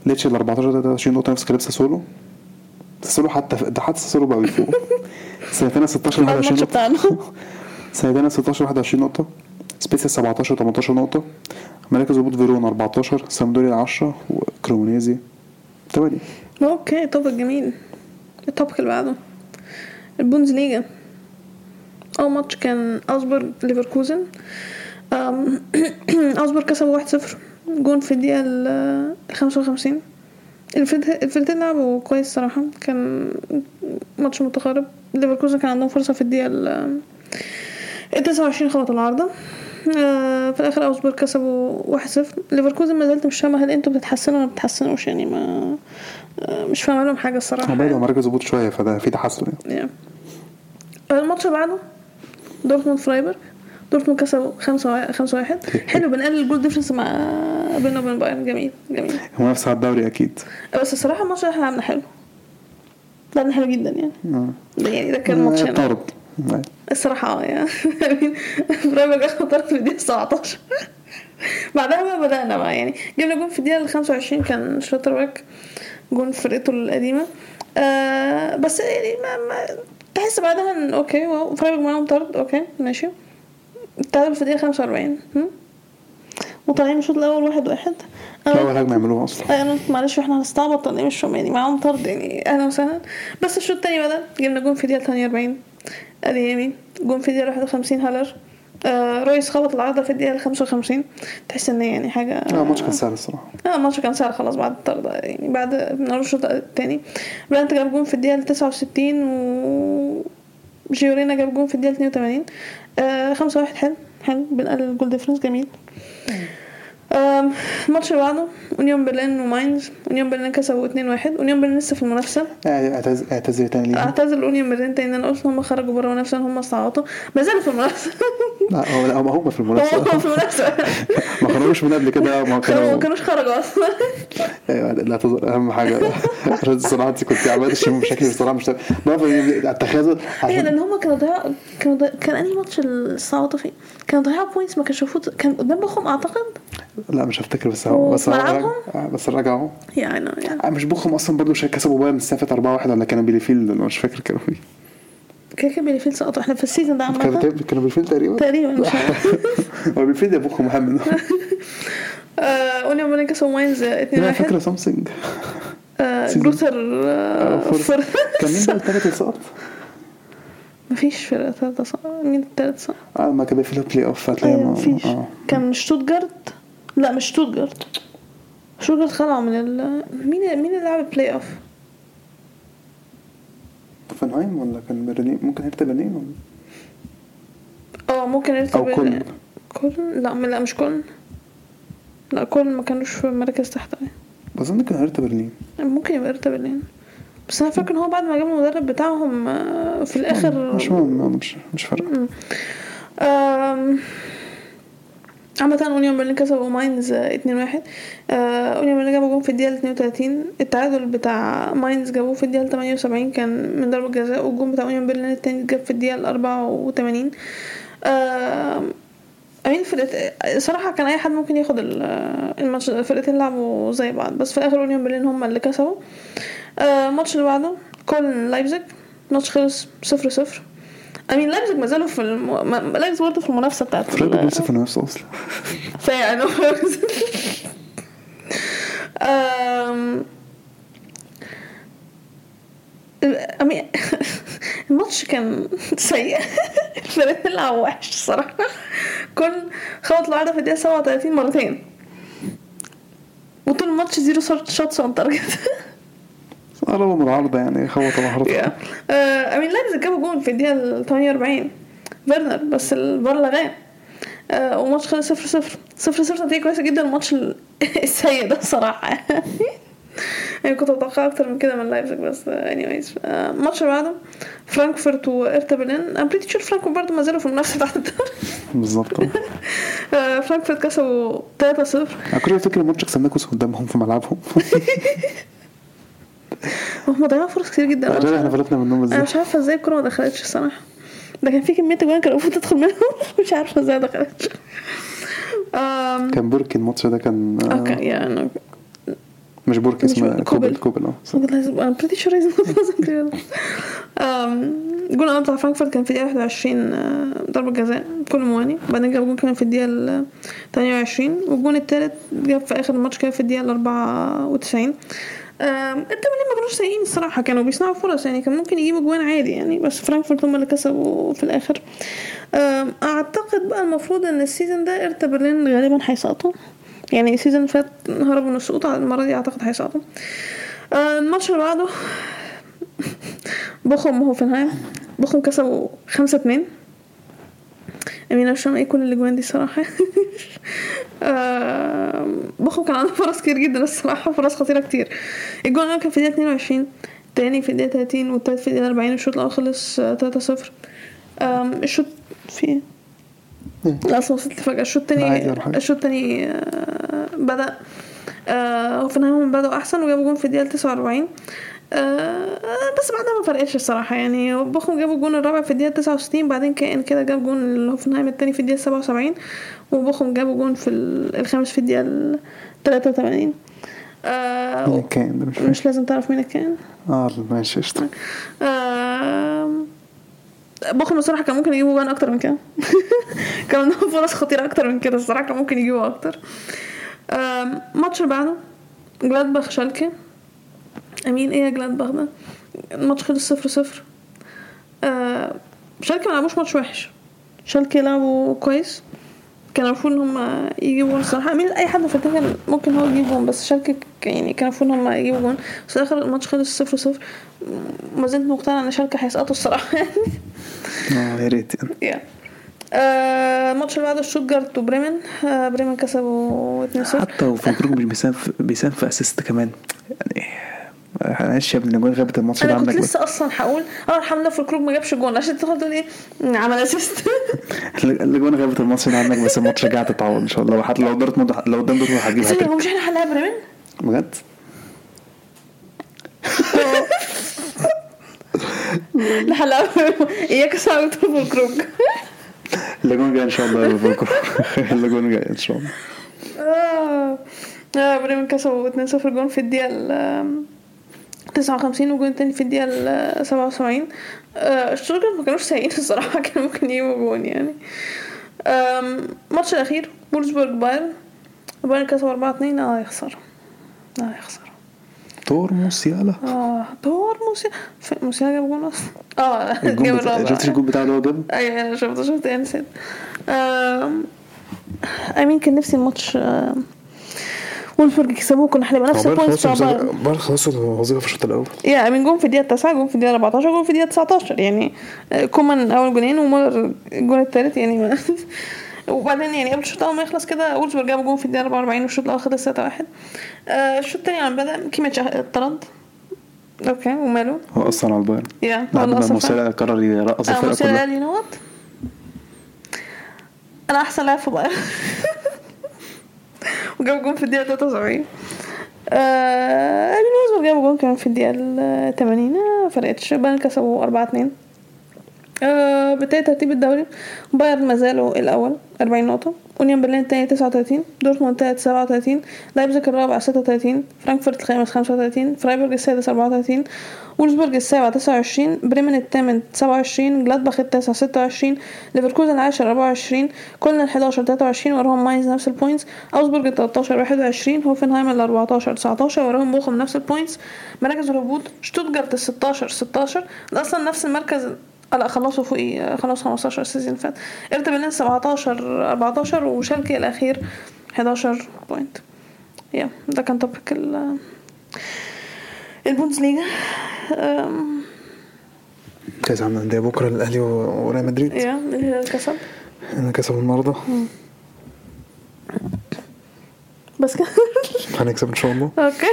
ليتش ال 14 23 نقطة نفس كلام ساسولو. ساسولو حتى ده حتى ساسولو بقى بيفوق. <laughs> ساليرنيتانا 16 بعد 21 الماتش نقطة. بتاعنا. ساليرنيتانا 16 21 نقطة. سبيسيا 17 18 نقطة. مراكز هبوط فيرونا 14 سامبدوريا 10 وكريمونيزي 8 okay topic جميل. ال topic اللي بعده. البوندسليجا أول ماتش كان اوزبورج ليفركوزن. <clears throat> اوزبورج كسبوا 1-0 جون في الدقيقة ال 55 الفرقتين الفرقتين لعبوا كويس صراحة. كان ماتش متقارب. ليفركوزن كان عندهم فرصة في الدقيقة ال 29 خبط العارضة. آه، في الآخر اوزبورج كسبوا 1-0 ليفركوزن ما زلت مش فاهمة هل إنتوا بتتحسنوا ولا ما بتتحسنوش يعني ما آه، مش فاهمة لهم حاجة الصراحة. عن مركز هبوط شوية فده في تحسن يعني. Yeah. الماتش اللي بعده دورتموند فرايبورغ. دورتموند كسبوا 5 5 1 حلو بنقلل ال goal difference مع بيننا وبين بايرن. جميل جميل. هو نفس على الدوري أكيد. بس الصراحة الماتش ده إحنا لعبنا حلو. لعبنا حلو جدا يعني. آه. يعني ده كان ماتش. طرد الصراحة آه يعني اخد طرد في الدقيقة 17 بعدها بقى بدأنا بقى يعني جبنا جون في الدقيقة 25 كان شلوترباك جون في فرقته القديمة. آه بس يعني ما, ما تحس بعدها إن okay wow فرايبورغ معاهم طرد okay ماشي. التعادل في الدقيقة 45 هم؟ وطالعين الشوط الأول واحد واحد. أنا اول هجمة يعملوها أصلا. أنا معلش إحنا هنستعبط ولا إيه مش فاهم يعني معاهم طرد يعني أهلا وسهلا. بس الشوط التاني بدا جبنا جون في الدقيقة 48 أديمي. جون في الدقيقة 51 هالر آه رويس خبط العارضة في الدقيقة 55 تحس إن يعني حاجة لا الماتش كان سهل الصراحة. آه الماتش كان سهل خلاص بعد الطرد يعني بعد من اول الشوط التاني. برانت جاب جون في الدقيقة 69 و جيو رينا جاب جون في الدقيقة 82 آه 5 1 حلو حلو بنقلل ال goal difference جميل. الماتش اللي بعده أونيون برلين وماينز أونيون برلين كسبوا 2-1 أونيون برلين لسه في المنافسة. اعتذر تاني ليه اعتذر أونيون برلين تاني ان أنا قلت ان هم خرجوا بره المنافسه ان هم استعبطوا ما زالوا في المنافسة. <laughs> لا هو لا هم هم في هم المنافسه في المنافسة. <laughs> ما خرجوش من قبل كده ما كانوا ما كانوش خرجوا أصلا. <laughs> أيوه الاعتذار أهم حاجة عشان الصراحه انت كنت عملت شيء بشكل بصراحة مش بعرف التخاذل هي عشان لأن هم كانوا ضيعوا كانوا. كان أنهي ماتش اللي استعبطوا فيه؟ كانوا ضيعوا points ما كانش المفروض كان قدام بوخم أعتقد؟ لا مش هفتكر بس هو بس هو ملعبهم؟ آه، بس رجعوا يعني يعني مش بوخم أصلا برضه شا- كسبوا بايرن السنة 4 1 ولا كانوا بيليفيلد أنا مش فاكر كانوا إيه كده كده بيليفيلد سقطوا. إحنا في ال season ده عامة. كانوا بيليفيلد تقريبا؟ تقريبا مش عارف. <laughs> هو بيليفيلد يا بوخم أهم. منه <laughs> آه، كسبوا ماينز 2-1 أنا فاكره سامسونج آه،. <laughs> جروثر آه، آه، فور- كان مين الثالث اللي سقط؟ مفيش فرقة تالتة صح مين التالت صح؟ آه ما كان بيقفلوا بلاي اوف هتلاقي أيوه ما- مفيش. آه. كان شتوتجارت لا مش شتوتجارت شتوتجارت خلعوا من ال مين مين اللي لعب بلاي اوف؟ أوفنهايم ولا كان برلين؟ ممكن هيرتا برلين ولا؟ آه ممكن أو يرتب كولن. كولن؟ لا لا مش كولن. لا كولن ما كانوش في مركز تحت. أظن كان هيرتا برلين. ممكن يبقى ارتا برلين. بس أنا فاكر إن هو بعد ما جاب المدرب بتاعهم آه، في الآخر مش مهم مش مش فارقة. عامة أونيون برلين كسبوا ماينز 2 1 أونيون برلين جابوا جون في الدقيقة 32 التعادل بتاع ماينز جابوه في الدقيقة 78 كان من ضربة جزاء والجون بتاع أونيون برلين التاني جاب في الدقيقة 84 آم، I mean فرقة صراحة كان أي حد ممكن ياخد ال- الماتش الفرقتين لعبوا زي بعض بس في الآخر أونيون برلين هم اللي كسبوا. آه، الماتش اللي بعده كولن لايبزيج. الماتش خلص صفر صفر. I mean لايبزيج ما زالوا في الم... لايبزيج برضه في المنافسة بتاعت فرايبورغ لسه في النفس أصلا. <laughs> فيعني. <laughs> الماتش كان <laughs> سيء. الفريق لعبوا وحش الصراحة كولن خبط العارضة في الدقيقة 37 مرتين. وطول الماتش zero shots on target قربوا من العارضه يعني خبطوا العارضه I mean لايبزيج جابوا جول في الدقيقة 48 فيرنر بس الفار لغاه آه، وماتش خلص صفر صفر. صفر صفر نتيجة كويسة جدا الماتش ال- <laughs> السيء ده الصراحة <laughs> يعني كنت أتوقع أكتر من كده من لايبزيج بس anyways الماتش اللي بعده فرانكفورت وإرتا برلين. ام pretty sure فرانكفورت برضه ما زالوا في المنافسة بتاعت الدوري. بالظبط. آه، <laughs> فرانكفورت كسبوا 3 0 أنا كل فاكر الماتش كسبناه قدامهم في ملعبهم. هم ضيعوا فرص كتير جدا. عشان إحنا فلتنا منهم أنا إزاي مش عارفة إزاي الكورة ما دخلتش الصراحه ده كان في كمية أجوان كان المفروض تدخل منهم. <laughs> مش عارفة إزاي ما دخلتش. كان بوركي الماتش ده كان آه، okay يعني مش بوركي اسمه كوبل كوبل. آه. he's not wasn't جول الأول بتاع فرانكفورت كان في الدقيقه 21 آه، ضربة جزاء كولو مواني بعدين جاب جول كمان في الدقيقة ال 28 والجون التالت جاب في آخر الماتش كده في الدقيقة ال 94 إرتا برلين ما كانوش سيئين الصراحة كانوا بيصنعوا فرص يعني كان ممكن يجيبوا جوان عادي يعني بس فرانكفورت هم اللي كسبوا في الآخر. آم، أعتقد بقى المفروض إن ال season ده إرتا برلين غالبا هيسقطوا. يعني ال season فات هربوا من السقوط المرة دي أعتقد هيسقطوا. آه، الماتش اللي بعده <laughs> بوخم هوفنهايم بوخم كسبوا خمسة اتنين. I mean فاهمة إيه كل الاجوان دي صراحة؟ <laughs> آه، بوخم كان عنده فرص كتير جدا الصراحة فرص خطيرة كتير. الجون الأول كان في الدقيقة 22 التاني في الدقيقة 30 والتالت في الدقيقة 40 الشوط الأول خلص آه، 3-0 آم، الشوط في إيه؟ لا أصلا وصلت فجأة. الشوط التاني. الشوط التاني آه، بدأ آه، هوفنهايم بدأوا أحسن وجابوا جون في الدقيقة 49 آه، بس بعدها ما فرقتش الصراحة. يعني بوخم جابوا الجون الرابع في الدقيقة 69 بعدين كأن كده جاب جون هوفنهايم التاني في الدقيقة 77 وبوخم جابوا جون في ال- الخامس في الدقيقة ال 83 مين آه الكائن ده مش مش لازم تعرف مين الكائن آه ماشي قشطة. آم، بوخم الصراحة كان ممكن يجيبوا جوان أكتر من كده. <laughs> كان عندهم فرص خطيرة أكتر من كده الصراحة كان ممكن يجيبوا أكتر. آم، الماتش اللي بعده جلادباخ شالكي I mean إيه يا جلادباخ ده الماتش خلص صفر صفر. آه، شالكي ما لعبوش ماتش وحش. شالكي لعبوا كويس. كان المفروض إن هم يجيبوا جون الصراحه I mean أي حد في الدنيا كان ممكن هو يجيب جون بس شالكي يعني كان المفروض إن هم يجيبوا جون. بس الآخر الماتش خلص صفر صفر. ما زلت مقتنعه إن شالكي هيسقطوا الصراحة. يعني <laughs> آه يا ريت يعني. آه، الماتش اللي بعده شوتجارت وبريمن. آه، بريمن كسبوا 2-0 حتى وفولكروج مش بيساهم بيساهم في assist كمان. يعني معلش يا ابني الاجوان غابت الماتش ده أنا كنت عندك بس. لسه أصلا هقول آه الحمد لله فولكروج ما جابش جون. عشان تدخل تقول إيه عمل assist الاجوان غابت الماتش ده عندك بس الماتش رجع تتعوض إن شاء الله. حتى لو دورتموند لو قدام دورتموند هتجيب ثانية، هو مش إحنا حلها بريمن؟ بجد؟ لا حلها إياك صعب في الكروج الاجوان جاية إن شاء الله يا ليفربول <laughs> الاجوان جاية إن شاء الله. آه. آه، بريمن كسبوا 2-0 جون في الدقيقة ال 59 وجون تاني في الدقيقة ال 77 آه، ما كانوش سيئين الصراحة <laughs> كانوا ممكن يجيبوا جون يعني. الماتش الأخير وولفسبورج بايرن. بايرن كسبوا 4 2 آه يخسر. آه يخسر. تور موسيالا آه تور موسيالا موسيالا جاب جون أصلا. آه الجون جاب بتاع الرابع. شفتش الجون بتاعه اللي هو جابه أيوه أنا شفته شفت يعني نسيت I mean كان نفسي الماتش آم، وولفسبورج يكسبوه كنا هنبقى نفس ال points بتاع بايرن بايرن خلصوا الوظيفه في الشوط الأول. I mean جون في الدقيقة 9 جون في الدقيقة 14 جون في الدقيقة 19 يعني آه، كومان أول جونين ومولر الجون الثالث يعني ما <laughs> وبعدين يعني قبل الشوط الأول ما يخلص كده وولفسبورج جاب جون في الدقيقة 44 والشوط الأول خلص 3 1 الشوط الثاني عم بدأ كيميتش اتطرد أوكي وماله؟ هو أصلا على البايرن. يا هو بعد اللي. موسيالا قرر يرقص أنا الفرقة كلها. قال لي نوت أنا أحسن لاعب في بايرن. <laughs> وجاب جون في الدقيقة 73 آه وزبر جاب جون كمان في الدقيقة ال 80 آه، فرقتش بايرن كسبوا 4 2 آه ترتيب الدوري. بايرن ما زالوا الأول 40 نقطة. أونيون برلين الثاني 39 دورتموند الثالث 37 لايبزيج الرابع 36 فرانكفورت الخامس 35 فرايبورج السادس 34 وولزبورج السابع 29 بريمن الثامن 27 جلادباخ التاسع 26 ليفركوزن العاشر 24 كولن ال 11 23 وراهم ماينز نفس ال points اوزبورج ال 13 21 هوفنهايم ال 14 19 وراهم بوخم نفس ال points مراكز الهبوط. شتوتجارت ال 16 16 ده أصلا نفس المركز لا خلصوا فوقي خلاص 15 ال season اللي فات. ارتا برلين 17 14 وشالكي الأخير 11 point يا ده كان topic ال البوندسليجا أم، كأس عالم الأندية بكرة الاهلي وريال مدريد. يا الهلال كسب. أنا كسبوا النهارده. بس كده. هنكسب إن شاء الله. <laughs> okay.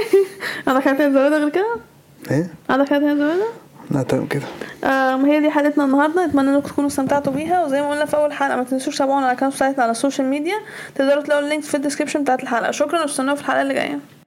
حاجة تانية تزودها غير كده؟ إيه؟ حاجة تانية تزودها؟ لا تمام كده. أم، هي دي حلقتنا النهارده. أتمنى إنكم تكونوا استمتعتوا بيها. وزي ما قلنا في أول حلقة ما تنسوش تتابعونا على ال account بتاعتنا على ال social media تقدروا تلاقوا ال links في ال description بتاعت الحلقة. شكرا وأستنونا في الحلقة اللي جاية.